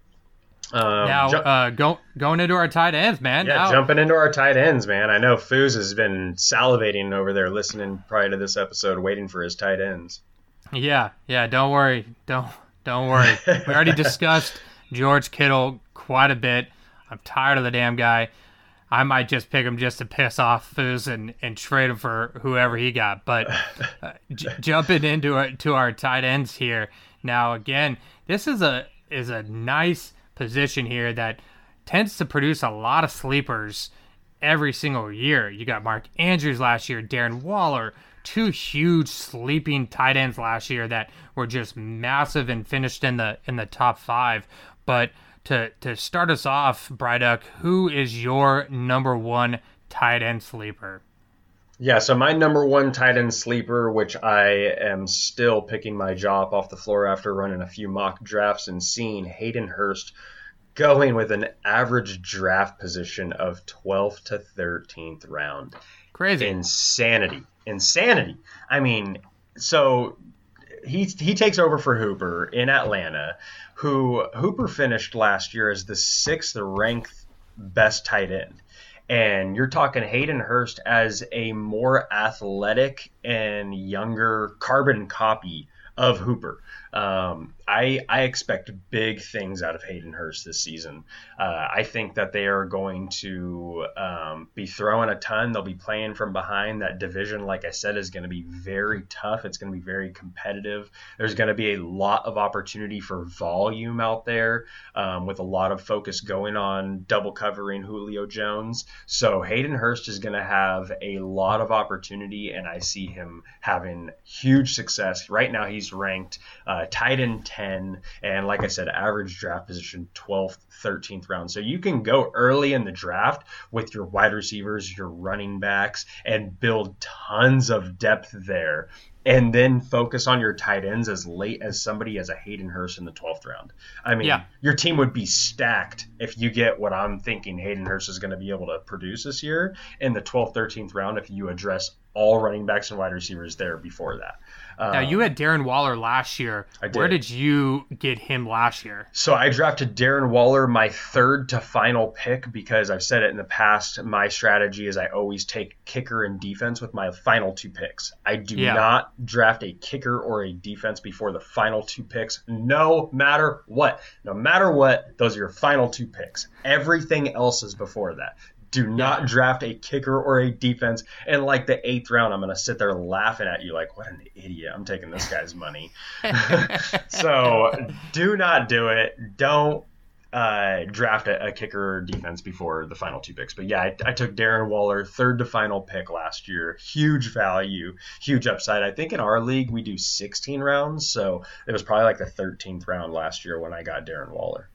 Um, now, ju- uh, go, going into our tight ends, man. yeah, now, jumping into our tight ends, man. I know Foos has been salivating over there, listening prior to this episode, waiting for his tight ends. Yeah, yeah. Don't worry. Don't don't worry. We already discussed George Kittle quite a bit. I'm tired of the damn guy. I might just pick him just to piss off Foos and, and trade him for whoever he got. But uh, j- jumping into our, to our tight ends here now again, this is a is a nice position here that tends to produce a lot of sleepers every single year. You got Mark Andrews last year, Darren Waller, two huge sleeping tight ends last year that were just massive and finished in the in the top five. But to to start us off, Bryduck, who is your number one tight end sleeper? Yeah, so my number one tight end sleeper, which I am still picking my jaw up off the floor after running a few mock drafts and seeing Hayden Hurst going with an average draft position of 12th to 13th round. Crazy. Insanity. Insanity. I mean, so he he takes over for Hooper in Atlanta, who Hooper finished last year as the sixth ranked best tight end. And you're talking Hayden Hurst as a more athletic and younger carbon copy of Hooper. Um, I I expect big things out of Hayden Hurst this season. Uh, I think that they are going to um, be throwing a ton. They'll be playing from behind. That division, like I said, is going to be very tough. It's going to be very competitive. There's going to be a lot of opportunity for volume out there, um, with a lot of focus going on double covering Julio Jones. So Hayden Hurst is going to have a lot of opportunity, and I see him having huge success. Right now, he's ranked uh, tight end 10, and like I said, average draft position 12th, 13th round. So you can go early in the draft with your wide receivers, your running backs, and build tons of depth there. And then focus on your tight ends as late as somebody as a Hayden Hurst in the 12th round. I mean, Yeah. your team would be stacked if you get what I'm thinking Hayden Hurst is going to be able to produce this year in the 12th, 13th round if you address all running backs and wide receivers there before that. Now um, you had Darren Waller last year. Did. Where did you get him last year? So I drafted Darren Waller, my third to final pick, because I've said it in the past. My strategy is I always take kicker and defense with my final two picks. I do Yeah. not draft a kicker or a defense before the final two picks, no matter what. No matter what, those are your final two picks. Everything else is before that. Do not draft a kicker or a defense. And like the eighth round, I'm going to sit there laughing at you like, what an idiot. I'm taking this guy's money. so do not do it. Don't uh, draft a, a kicker defense before the final two picks. But yeah, I, I took Darren Waller, third to final pick last year. Huge value, huge upside. I think in our league we do 16 rounds, so it was probably like the 13th round last year when I got Darren Waller.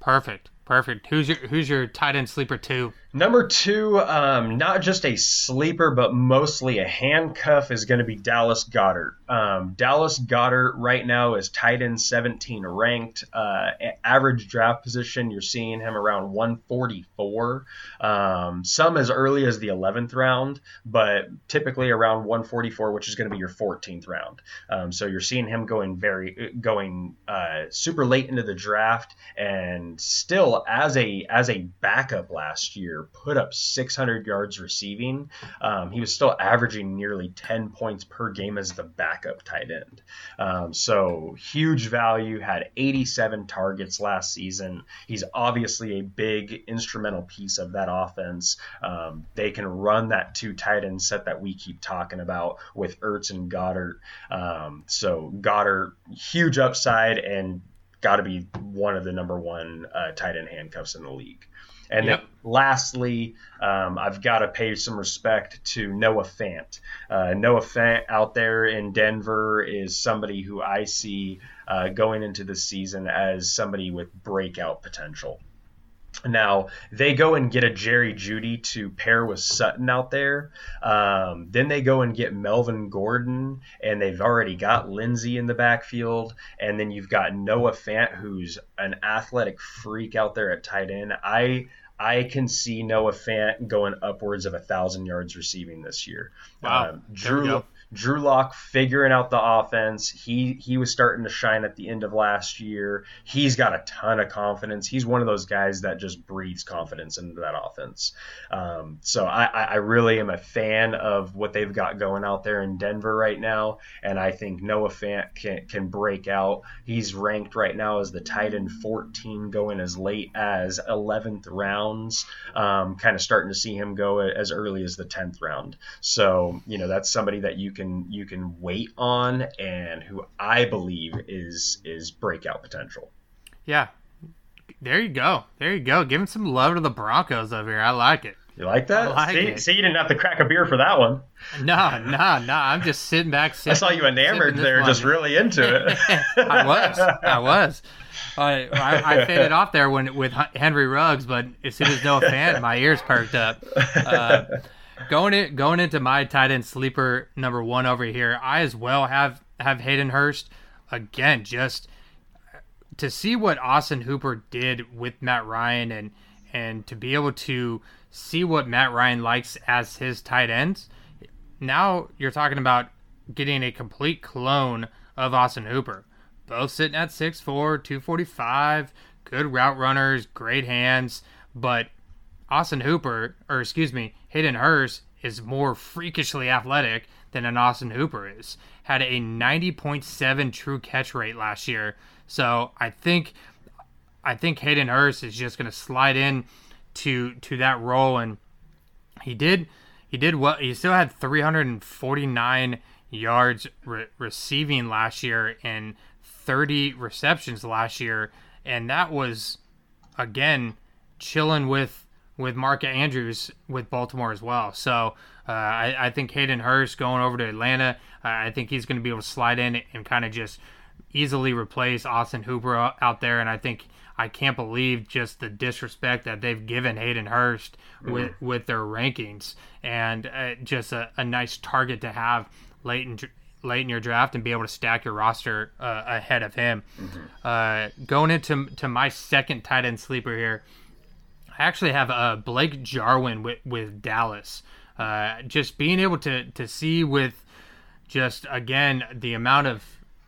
Perfect. Perfect. Who's your who's your tight end sleeper two? Number two, um, not just a sleeper, but mostly a handcuff, is going to be Dallas Goedert. Um, Dallas Goedert right now is tight end 17 ranked. Uh, average draft position, you're seeing him around 144. Um, some as early as the 11th round, but typically around 144, which is going to be your 14th round. Um, so you're seeing him going very going uh, super late into the draft, and still as a as a backup last year, put up 600 yards receiving. Um, he was still averaging nearly 10 points per game as the backup tight end. Um, so huge value. Had 87 targets last season. He's obviously a big instrumental piece of that offense. Um, they can run that two tight end set that we keep talking about with Ertz and Goedert. Um, so Goedert, huge upside and got to be one of the number one uh, tight end handcuffs in the league. And Yep. then lastly, um, I've got to pay some respect to Noah Fant. Uh, Noah Fant out there in Denver is somebody who I see uh, going into the season as somebody with breakout potential. Now they go and get a Jerry Jeudy to pair with Sutton out there. Um, then they go and get Melvin Gordon, and they've already got Lindsay in the backfield. And then you've got Noah Fant, who's an athletic freak out there at tight end. I I can see Noah Fant going upwards of a thousand yards receiving this year. Wow. Um, Drew go. Drew Lock figuring out the offense. He he was starting to shine at the end of last year. He's got a ton of confidence. He's one of those guys that just breathes confidence into that offense. Um, so I, I really am a fan of what they've got going out there in Denver right now, and I think Noah Fant can can break out. He's ranked right now as the tight end 14, going as late as 11th rounds. Um, kind of starting to see him go as early as the 10th round. So you know that's somebody that you can can you can wait on and who I believe is is breakout potential. Yeah. There you go. There you go. Giving some love to the Broncos over here. I like it. You like that? Like see, see, you didn't have to crack a beer for that one. No, no, no. I'm just sitting back. Sitting, I saw you enamored there, just really into it. I was. I was. I, I, I, faded off there when with Henry Ruggs, but as soon as Noah Fant, my ears perked up. Uh, going in, going into my tight end sleeper number one over here, I as well have have Hayden Hurst again. Just to see what Austin Hooper did with Matt Ryan and and to be able to see what Matt Ryan likes as his tight ends. Now you're talking about getting a complete clone of Austin Hooper. Both sitting at 6'4, 245, good route runners, great hands, but Austin Hooper, or excuse me, Hayden Hurst is more freakishly athletic than an Austin Hooper is. Had a 90.7 true catch rate last year. So I think I think Hayden Hurst is just going to slide in to to that role and he did he did well he still had 349 yards re- receiving last year and 30 receptions last year and that was again chilling with with Mark Andrews with Baltimore as well. So uh, I, I, think Hayden Hurst going over to Atlanta, uh, I think he's going to be able to slide in and kind of just easily replace Austin Hooper out there. And I think I can't believe just the disrespect that they've given Hayden Hurst with, mm-hmm. with their rankings and uh, just a, a, nice target to have late in late in your draft and be able to stack your roster uh, ahead of him. Mm-hmm. Uh, going into to my second tight end sleeper here. I actually have uh, Blake Jarwin with, with Dallas. Uh, just being able to, to see with just, again, the amount of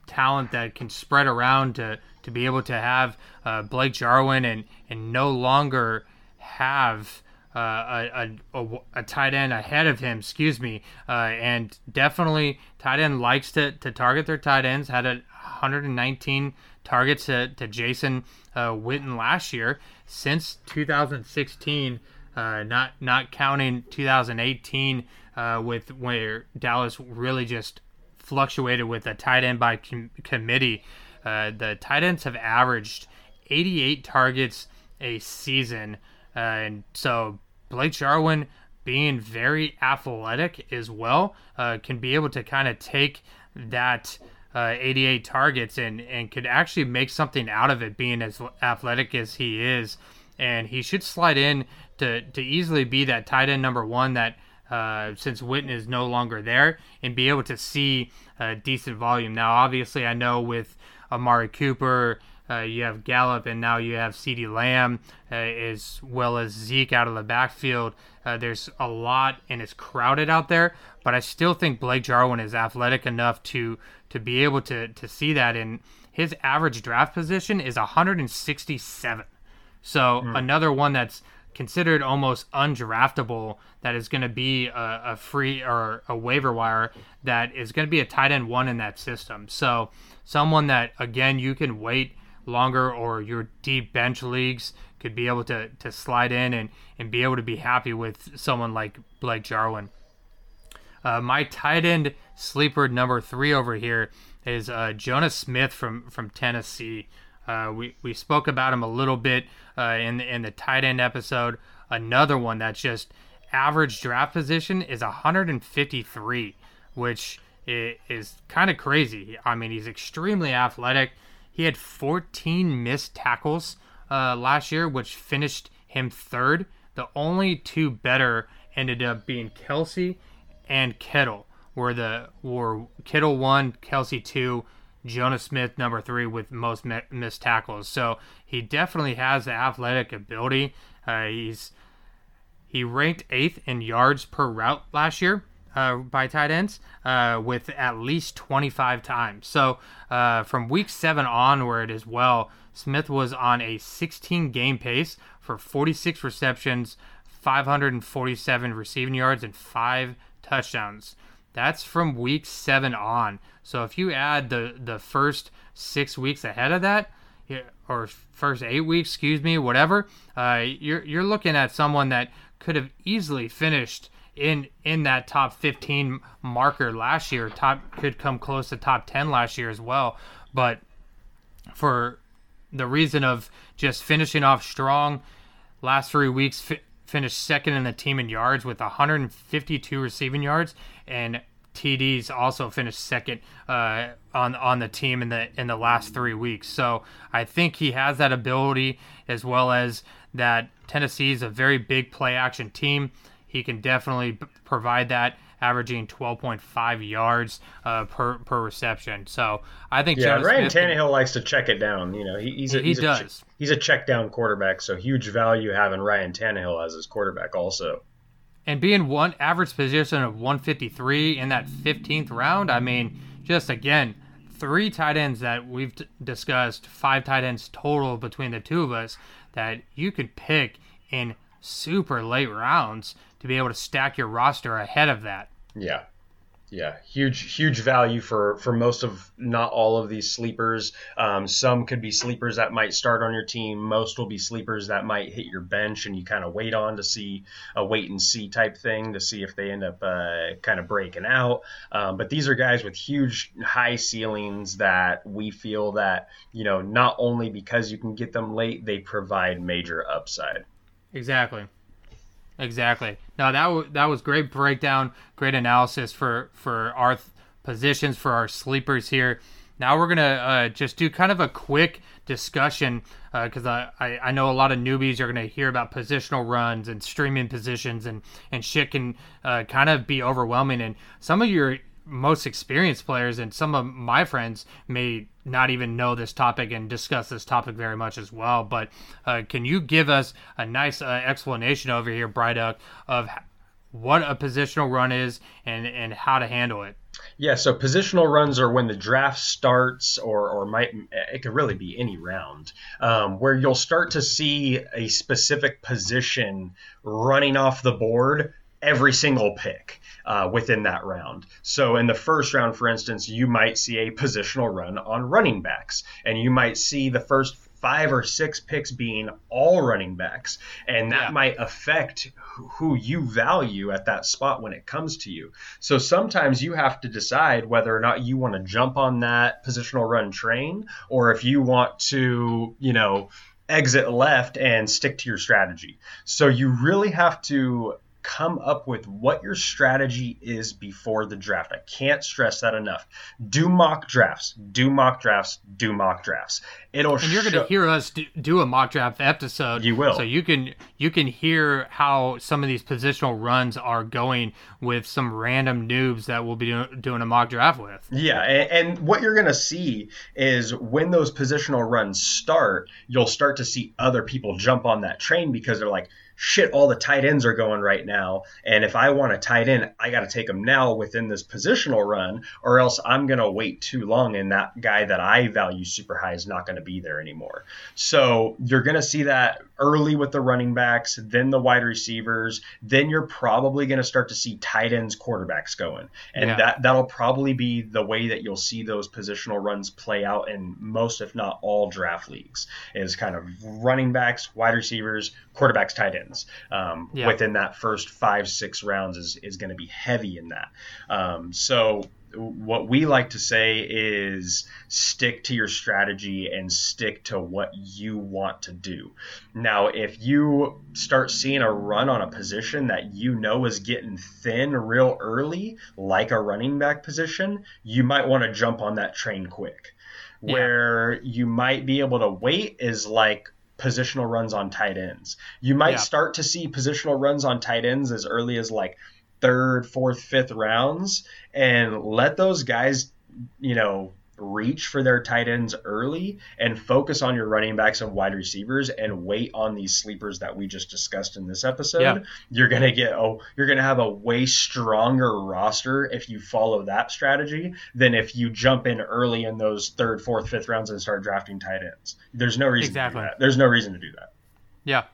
talent that can spread around to, to be able to have uh, Blake Jarwin and, and no longer have uh, a, a, a, tight end ahead of him, excuse me. Uh, and definitely, tight end likes to, to target their tight ends. Had a 119 targets to, to Jason uh, Witten last year since 2016, uh, not not counting 2018 uh, with where Dallas really just fluctuated with a tight end by com- committee. Uh, the tight ends have averaged 88 targets a season, uh, and so Blake Jarwin being very athletic as well uh, can be able to kind of take that uh, 88 targets and, and could actually make something out of it being as athletic as he is. And he should slide in to, to easily be that tight end number one that uh, since Witten is no longer there and be able to see a decent volume. Now, obviously, I know with Amari Cooper, uh, you have Gallup, and now you have CeeDee Lamb, uh, as well as Zeke out of the backfield. Uh, there's a lot, and it's crowded out there. But I still think Blake Jarwin is athletic enough to to be able to to see that. And his average draft position is 167. So mm. another one that's considered almost undraftable that is going to be a, a, free or a waiver wire that is going to be a tight end one in that system. So someone that again you can wait longer or your deep bench leagues could be able to, to slide in and, and be able to be happy with someone like Blake Jarwin. Uh, my tight end sleeper number three over here is uh, Jonnu Smith from, from Tennessee. Uh, we, we spoke about him a little bit uh, in, the, in the tight end episode. Another one that's just average draft position is 153, which is kind of crazy. I mean, he's extremely athletic. He had 14 missed tackles uh, last year, which finished him third. The only two better ended up being Kelce and Kittle, were the were Kittle one, Kelce two, Jonnu Smith number three with most missed tackles. So he definitely has the athletic ability. Uh, he's he ranked eighth in yards per route last year, uh, by tight ends uh, with at least 25 times. So uh, from week seven onward as well, Smith was on a 16 game pace for 46 receptions, 547 receiving yards, and five touchdowns. That's from week seven on. So if you add the the first six weeks ahead of that, or first eight weeks, excuse me, whatever, uh, you're you're looking at someone that could have easily finished in in that top 15 marker last year. Top could come close to top 10 last year as well, but for the reason of just finishing off strong, last three weeks finished second in the team in yards with 152 receiving yards and TDs also finished second uh, on on the team in the in the last three weeks. So I think he has that ability as well as that Tennessee is a very big play action team. He can definitely provide that, averaging 12.5 yards uh, per per reception. So I think yeah, Jonnu Ryan Smith can- Tannehill likes to check it down. You know, he, he's a, He he's does. ch- he's a check down quarterback, so huge value having Ryan Tannehill as his quarterback also. and being one average position of 153 in that 15th round, I mean, just again, three tight ends that we've d- discussed, five tight ends total between the two of us that you could pick in super late rounds to be able to stack your roster ahead of that. Yeah. Yeah, huge, huge value for for most of not all of these sleepers. Um, some could be sleepers that might start on your team. Most will be sleepers that might hit your bench, and you kind of wait on to see a wait and see type thing to see if they end up uh, kind of breaking out. Um, but these are guys with huge, high ceilings that we feel that you know not only because you can get them late, they provide major upside. Exactly. Exactly. No, that w- that was great breakdown, great analysis for for our th- positions for our sleepers here. Now we're gonna uh, just do kind of a quick discussion because I, I I know a lot of newbies are gonna hear about positional runs and streaming positions and and shit can uh, kind of be overwhelming and some of your most experienced players and some of my friends may not even know this topic and discuss this topic very much as well. But uh, can you give us a nice uh, explanation over here, Bryduck, of what a positional run is and, and how to handle it? Yeah, so positional runs are when the draft starts, or or might it could really be any round, um, where you'll start to see a specific position running off the board every single pick uh, within that round. So in the first round, for instance, you might see a positional run on running backs, and you might see the first five or six picks being all running backs, and that Yeah. might affect who who you value at that spot when it comes to you. So sometimes you have to decide whether or not you want to jump on that positional run train, or if you want to, you know, exit left and stick to your strategy. So you really have to come up with what your strategy is before the draft. I can't stress that enough. Do mock drafts. Do mock drafts. Do mock drafts. It'll And you're going to hear us do, do a mock draft episode. You will. So you can you can hear how some of these positional runs are going with some random noobs that we'll be do, doing a mock draft with. Yeah, and, and what you're going to see is when those positional runs start, you'll start to see other people jump on that train because they're like, shit, all the tight ends are going right now. And if I want a tight end, I got to take them now within this positional run, or else I'm going to wait too long and that guy that I value super high is not going to be there anymore. So you're going to see that early with the running backs, then the wide receivers, then you're probably going to start to see tight ends, quarterbacks going. And Yeah. that that'll probably be the way that you'll see those positional runs play out in most, if not all, draft leagues. Is kind of running backs, wide receivers, quarterbacks, tight ends. Um, Yeah. Within that first five, six rounds is is going to be heavy in that. Um, so what we like to say is stick to your strategy and stick to what you want to do. Now, if you start seeing a run on a position that you know is getting thin real early, like a running back position, you might want to jump on that train quick. Yeah. Where you might be able to wait is like positional runs on tight ends. You might Yeah. start to see positional runs on tight ends as early as like third, fourth, fifth rounds, and let those guys, you know, reach for their tight ends early and focus on your running backs and wide receivers and wait on these sleepers that we just discussed in this episode, Yeah. you're gonna get oh you're gonna have a way stronger roster if you follow that strategy than if you jump in early in those third, fourth, fifth rounds and start drafting tight ends. There's no reason Exactly. to. There's no reason to do that. Yeah.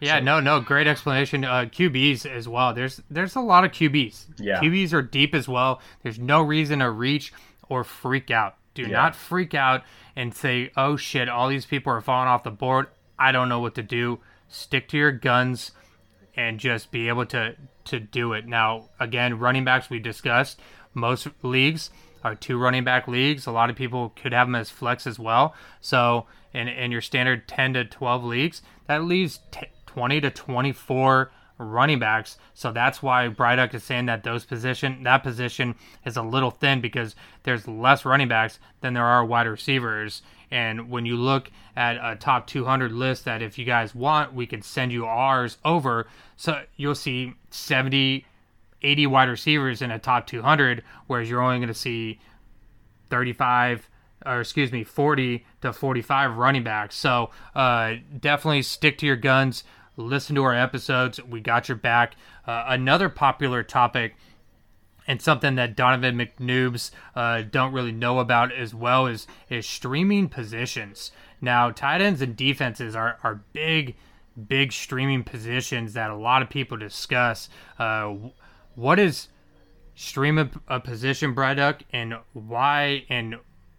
Yeah, no, no, great explanation. Uh, QBs as well. There's there's a lot of QBs. Yeah. QBs are deep as well. There's no reason to reach or freak out. Do Yeah. not freak out and say, "Oh shit, all these people are falling off the board. I don't know what to do." Stick to your guns and just be able to to do it. Now, again, running backs we discussed. Most leagues are two running back leagues. A lot of people could have them as flex as well. So, in in your standard 10 to 12 leagues, that leaves t- 20 to 24 running backs. So that's why Bryduck is saying that those position that position is a little thin because there's less running backs than there are wide receivers. And when you look at a top 200 list, that if you guys want, we could send you ours over. So you'll see 70, 80 wide receivers in a top 200, whereas you're only going to see 35 or excuse me 40 to 45 running backs so uh, definitely stick to your guns listen to our episodes we got your back uh, another popular topic and something that Donovan McNoobs uh, don't really know about as well is is streaming positions. Now, tight ends and defenses are, are big, big streaming positions that a lot of people discuss. Uh, what is stream a, a position, Bryduck, and why and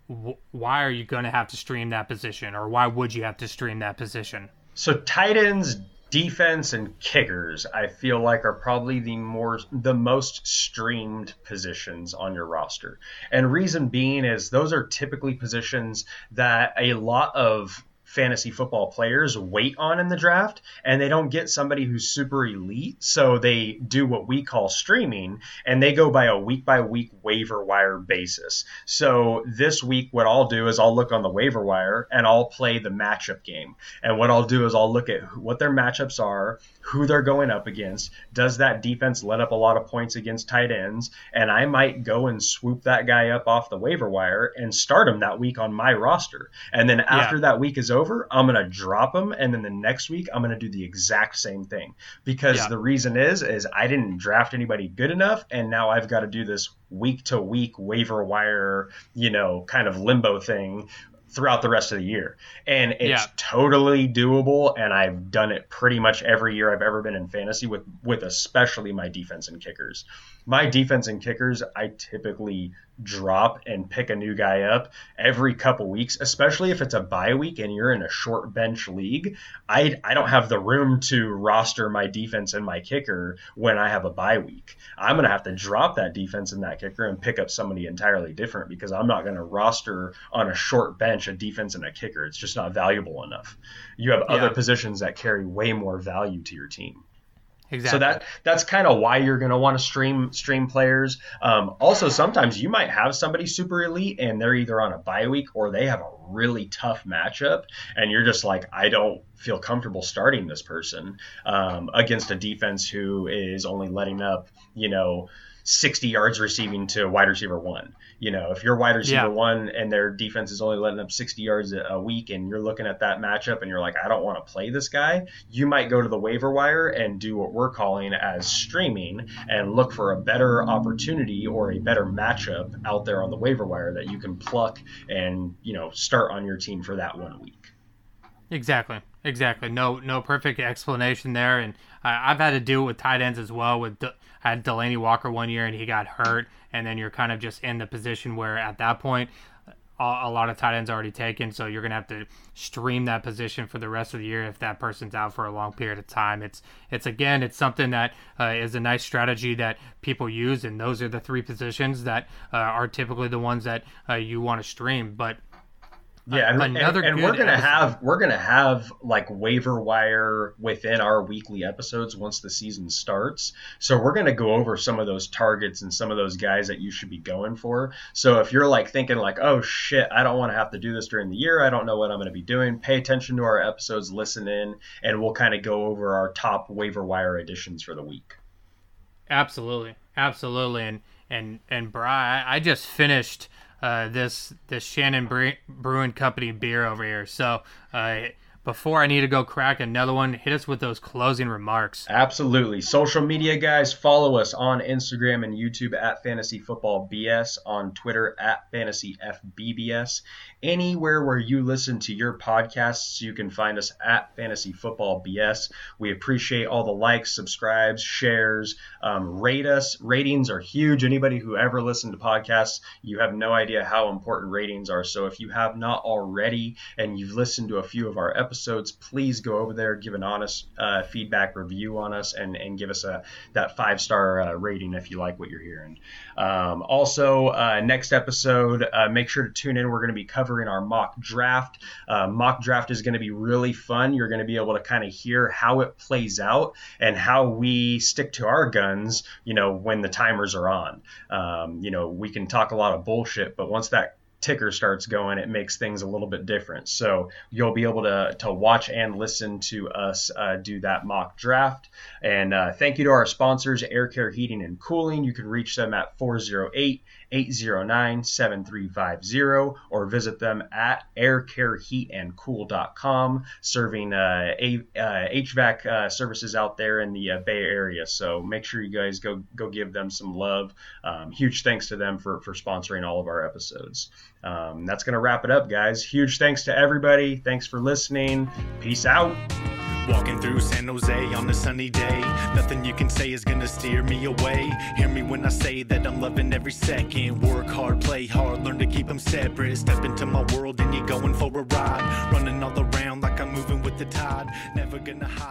wh- why are you going to have to stream that position, or why would you have to stream that position? So tight ends, defense, and kickers, I feel like are probably the more the most streamed positions on your roster. And reason being is those are typically positions that a lot of fantasy football players wait on in the draft and they don't get somebody who's super elite. So they do what we call streaming and they go by a week by week waiver wire basis. So this week what i'll do is i'll look on the waiver wire and i'll play the matchup game. And what i'll do is i'll look at what their matchups are who they're going up against. Does that defense let up a lot of points against tight ends? And i might go and swoop that guy up off the waiver wire and start him that week on my roster. And then after that week is over i'm going to drop them, and then the next week i'm going to do the exact same thing because Yeah. the reason is is i didn't draft anybody good enough and now i've got to do this week to week waiver wire you know kind of limbo thing throughout the rest of the year and it's Yeah. totally doable and i've done it pretty much every year i've ever been in fantasy with with especially my defense and kickers my defense and kickers i typically drop and pick a new guy up every couple weeks especially if it's a bye week and you're in a short bench league i i don't have the room to roster my defense and my kicker when i have a bye week. I'm going to have to drop that defense and that kicker and pick up somebody entirely different because i'm not going to roster on a short bench a defense and a kicker. It's just not valuable enough. You have other Yeah. positions that carry way more value to your team Exactly. so that that's kind of why you're going to want to stream stream players. Um, also, sometimes you might have somebody super elite and they're either on a bye week or they have a really tough matchup, and you're just like, I don't feel comfortable starting this person um, against a defense who is only letting up, you know. 60 yards receiving to wide receiver one. You know, if you're wide receiver Yeah. one and their defense is only letting up 60 yards a week and you're looking at that matchup and you're like, I don't want to play this guy, you might go to the waiver wire and do what we're calling as streaming and look for a better opportunity or a better matchup out there on the waiver wire that you can pluck and, you know, start on your team for that one week. Exactly. Exactly. No, no perfect explanation there, and I, I've had to do it with tight ends as well. With had Delanie Walker one year, and he got hurt, and then you're kind of just in the position where at that point, a, lot of tight ends already taken, so you're gonna have to stream that position for the rest of the year if that person's out for a long period of time. It's it's again, it's something that uh, is a nice strategy that people use, and those are the three positions that uh, are typically the ones that uh, you want to stream, but. Yeah, and, Another and, and we're gonna episode. have we're gonna have like waiver wire within our weekly episodes once the season starts. So we're gonna go over some of those targets and some of those guys that you should be going for. So if you're like thinking like, oh shit, I don't want to have to do this during the year. I don't know what I'm gonna be doing. Pay attention to our episodes, listen in, and we'll kind of go over our top waiver wire additions for the week. Absolutely, absolutely, and and and Bry, I just finished uh, this this Shannon Bre- Brewing Company beer over here. So uh, before I need to go crack another one, hit us with those closing remarks. Absolutely. Social media guys, follow us on Instagram and YouTube at Fantasy Football BS, on Twitter at Fantasy FBBS. Anywhere where you listen to your podcasts, you can find us at Fantasy Football BS. We appreciate all the likes, subscribes, shares, um, rate us. Ratings are huge. Anybody who ever listened to podcasts, you have no idea how important ratings are. So if you have not already and you've listened to a few of our episodes, please go over there, give an honest uh, feedback review on us, and, and give us a that five star uh, rating if you like what you're hearing. Um, also, uh, next episode, uh, make sure to tune in. We're going to be covering our mock draft. Uh, mock draft is going to be really fun. You're going to be able to kind of hear how it plays out and how we stick to our guns, you know, when the timers are on. Um, you know, we can talk a lot of bullshit, but once that ticker starts going, it makes things a little bit different. So you'll be able to, to watch and listen to us uh, do that mock draft. And uh, thank you to our sponsors, Air Care Heating and Cooling. You can reach them at 408 809 7350 or visit them at aircareheatandcool.com, serving uh, a, uh, HVAC uh, services out there in the uh, Bay Area. So make sure you guys go go give them some love. Um, huge thanks to them for, for sponsoring all of our episodes. Um, that's going to wrap it up, guys. Huge thanks to everybody. Thanks for listening. Peace out. Walking through San Jose on a sunny day. Nothing you can say is gonna steer me away. Hear me when I say that I'm loving every second. Work hard, play hard, learn to keep them separate. Step into my world and you're going for a ride. Running all around like I'm moving with the tide. Never gonna hide.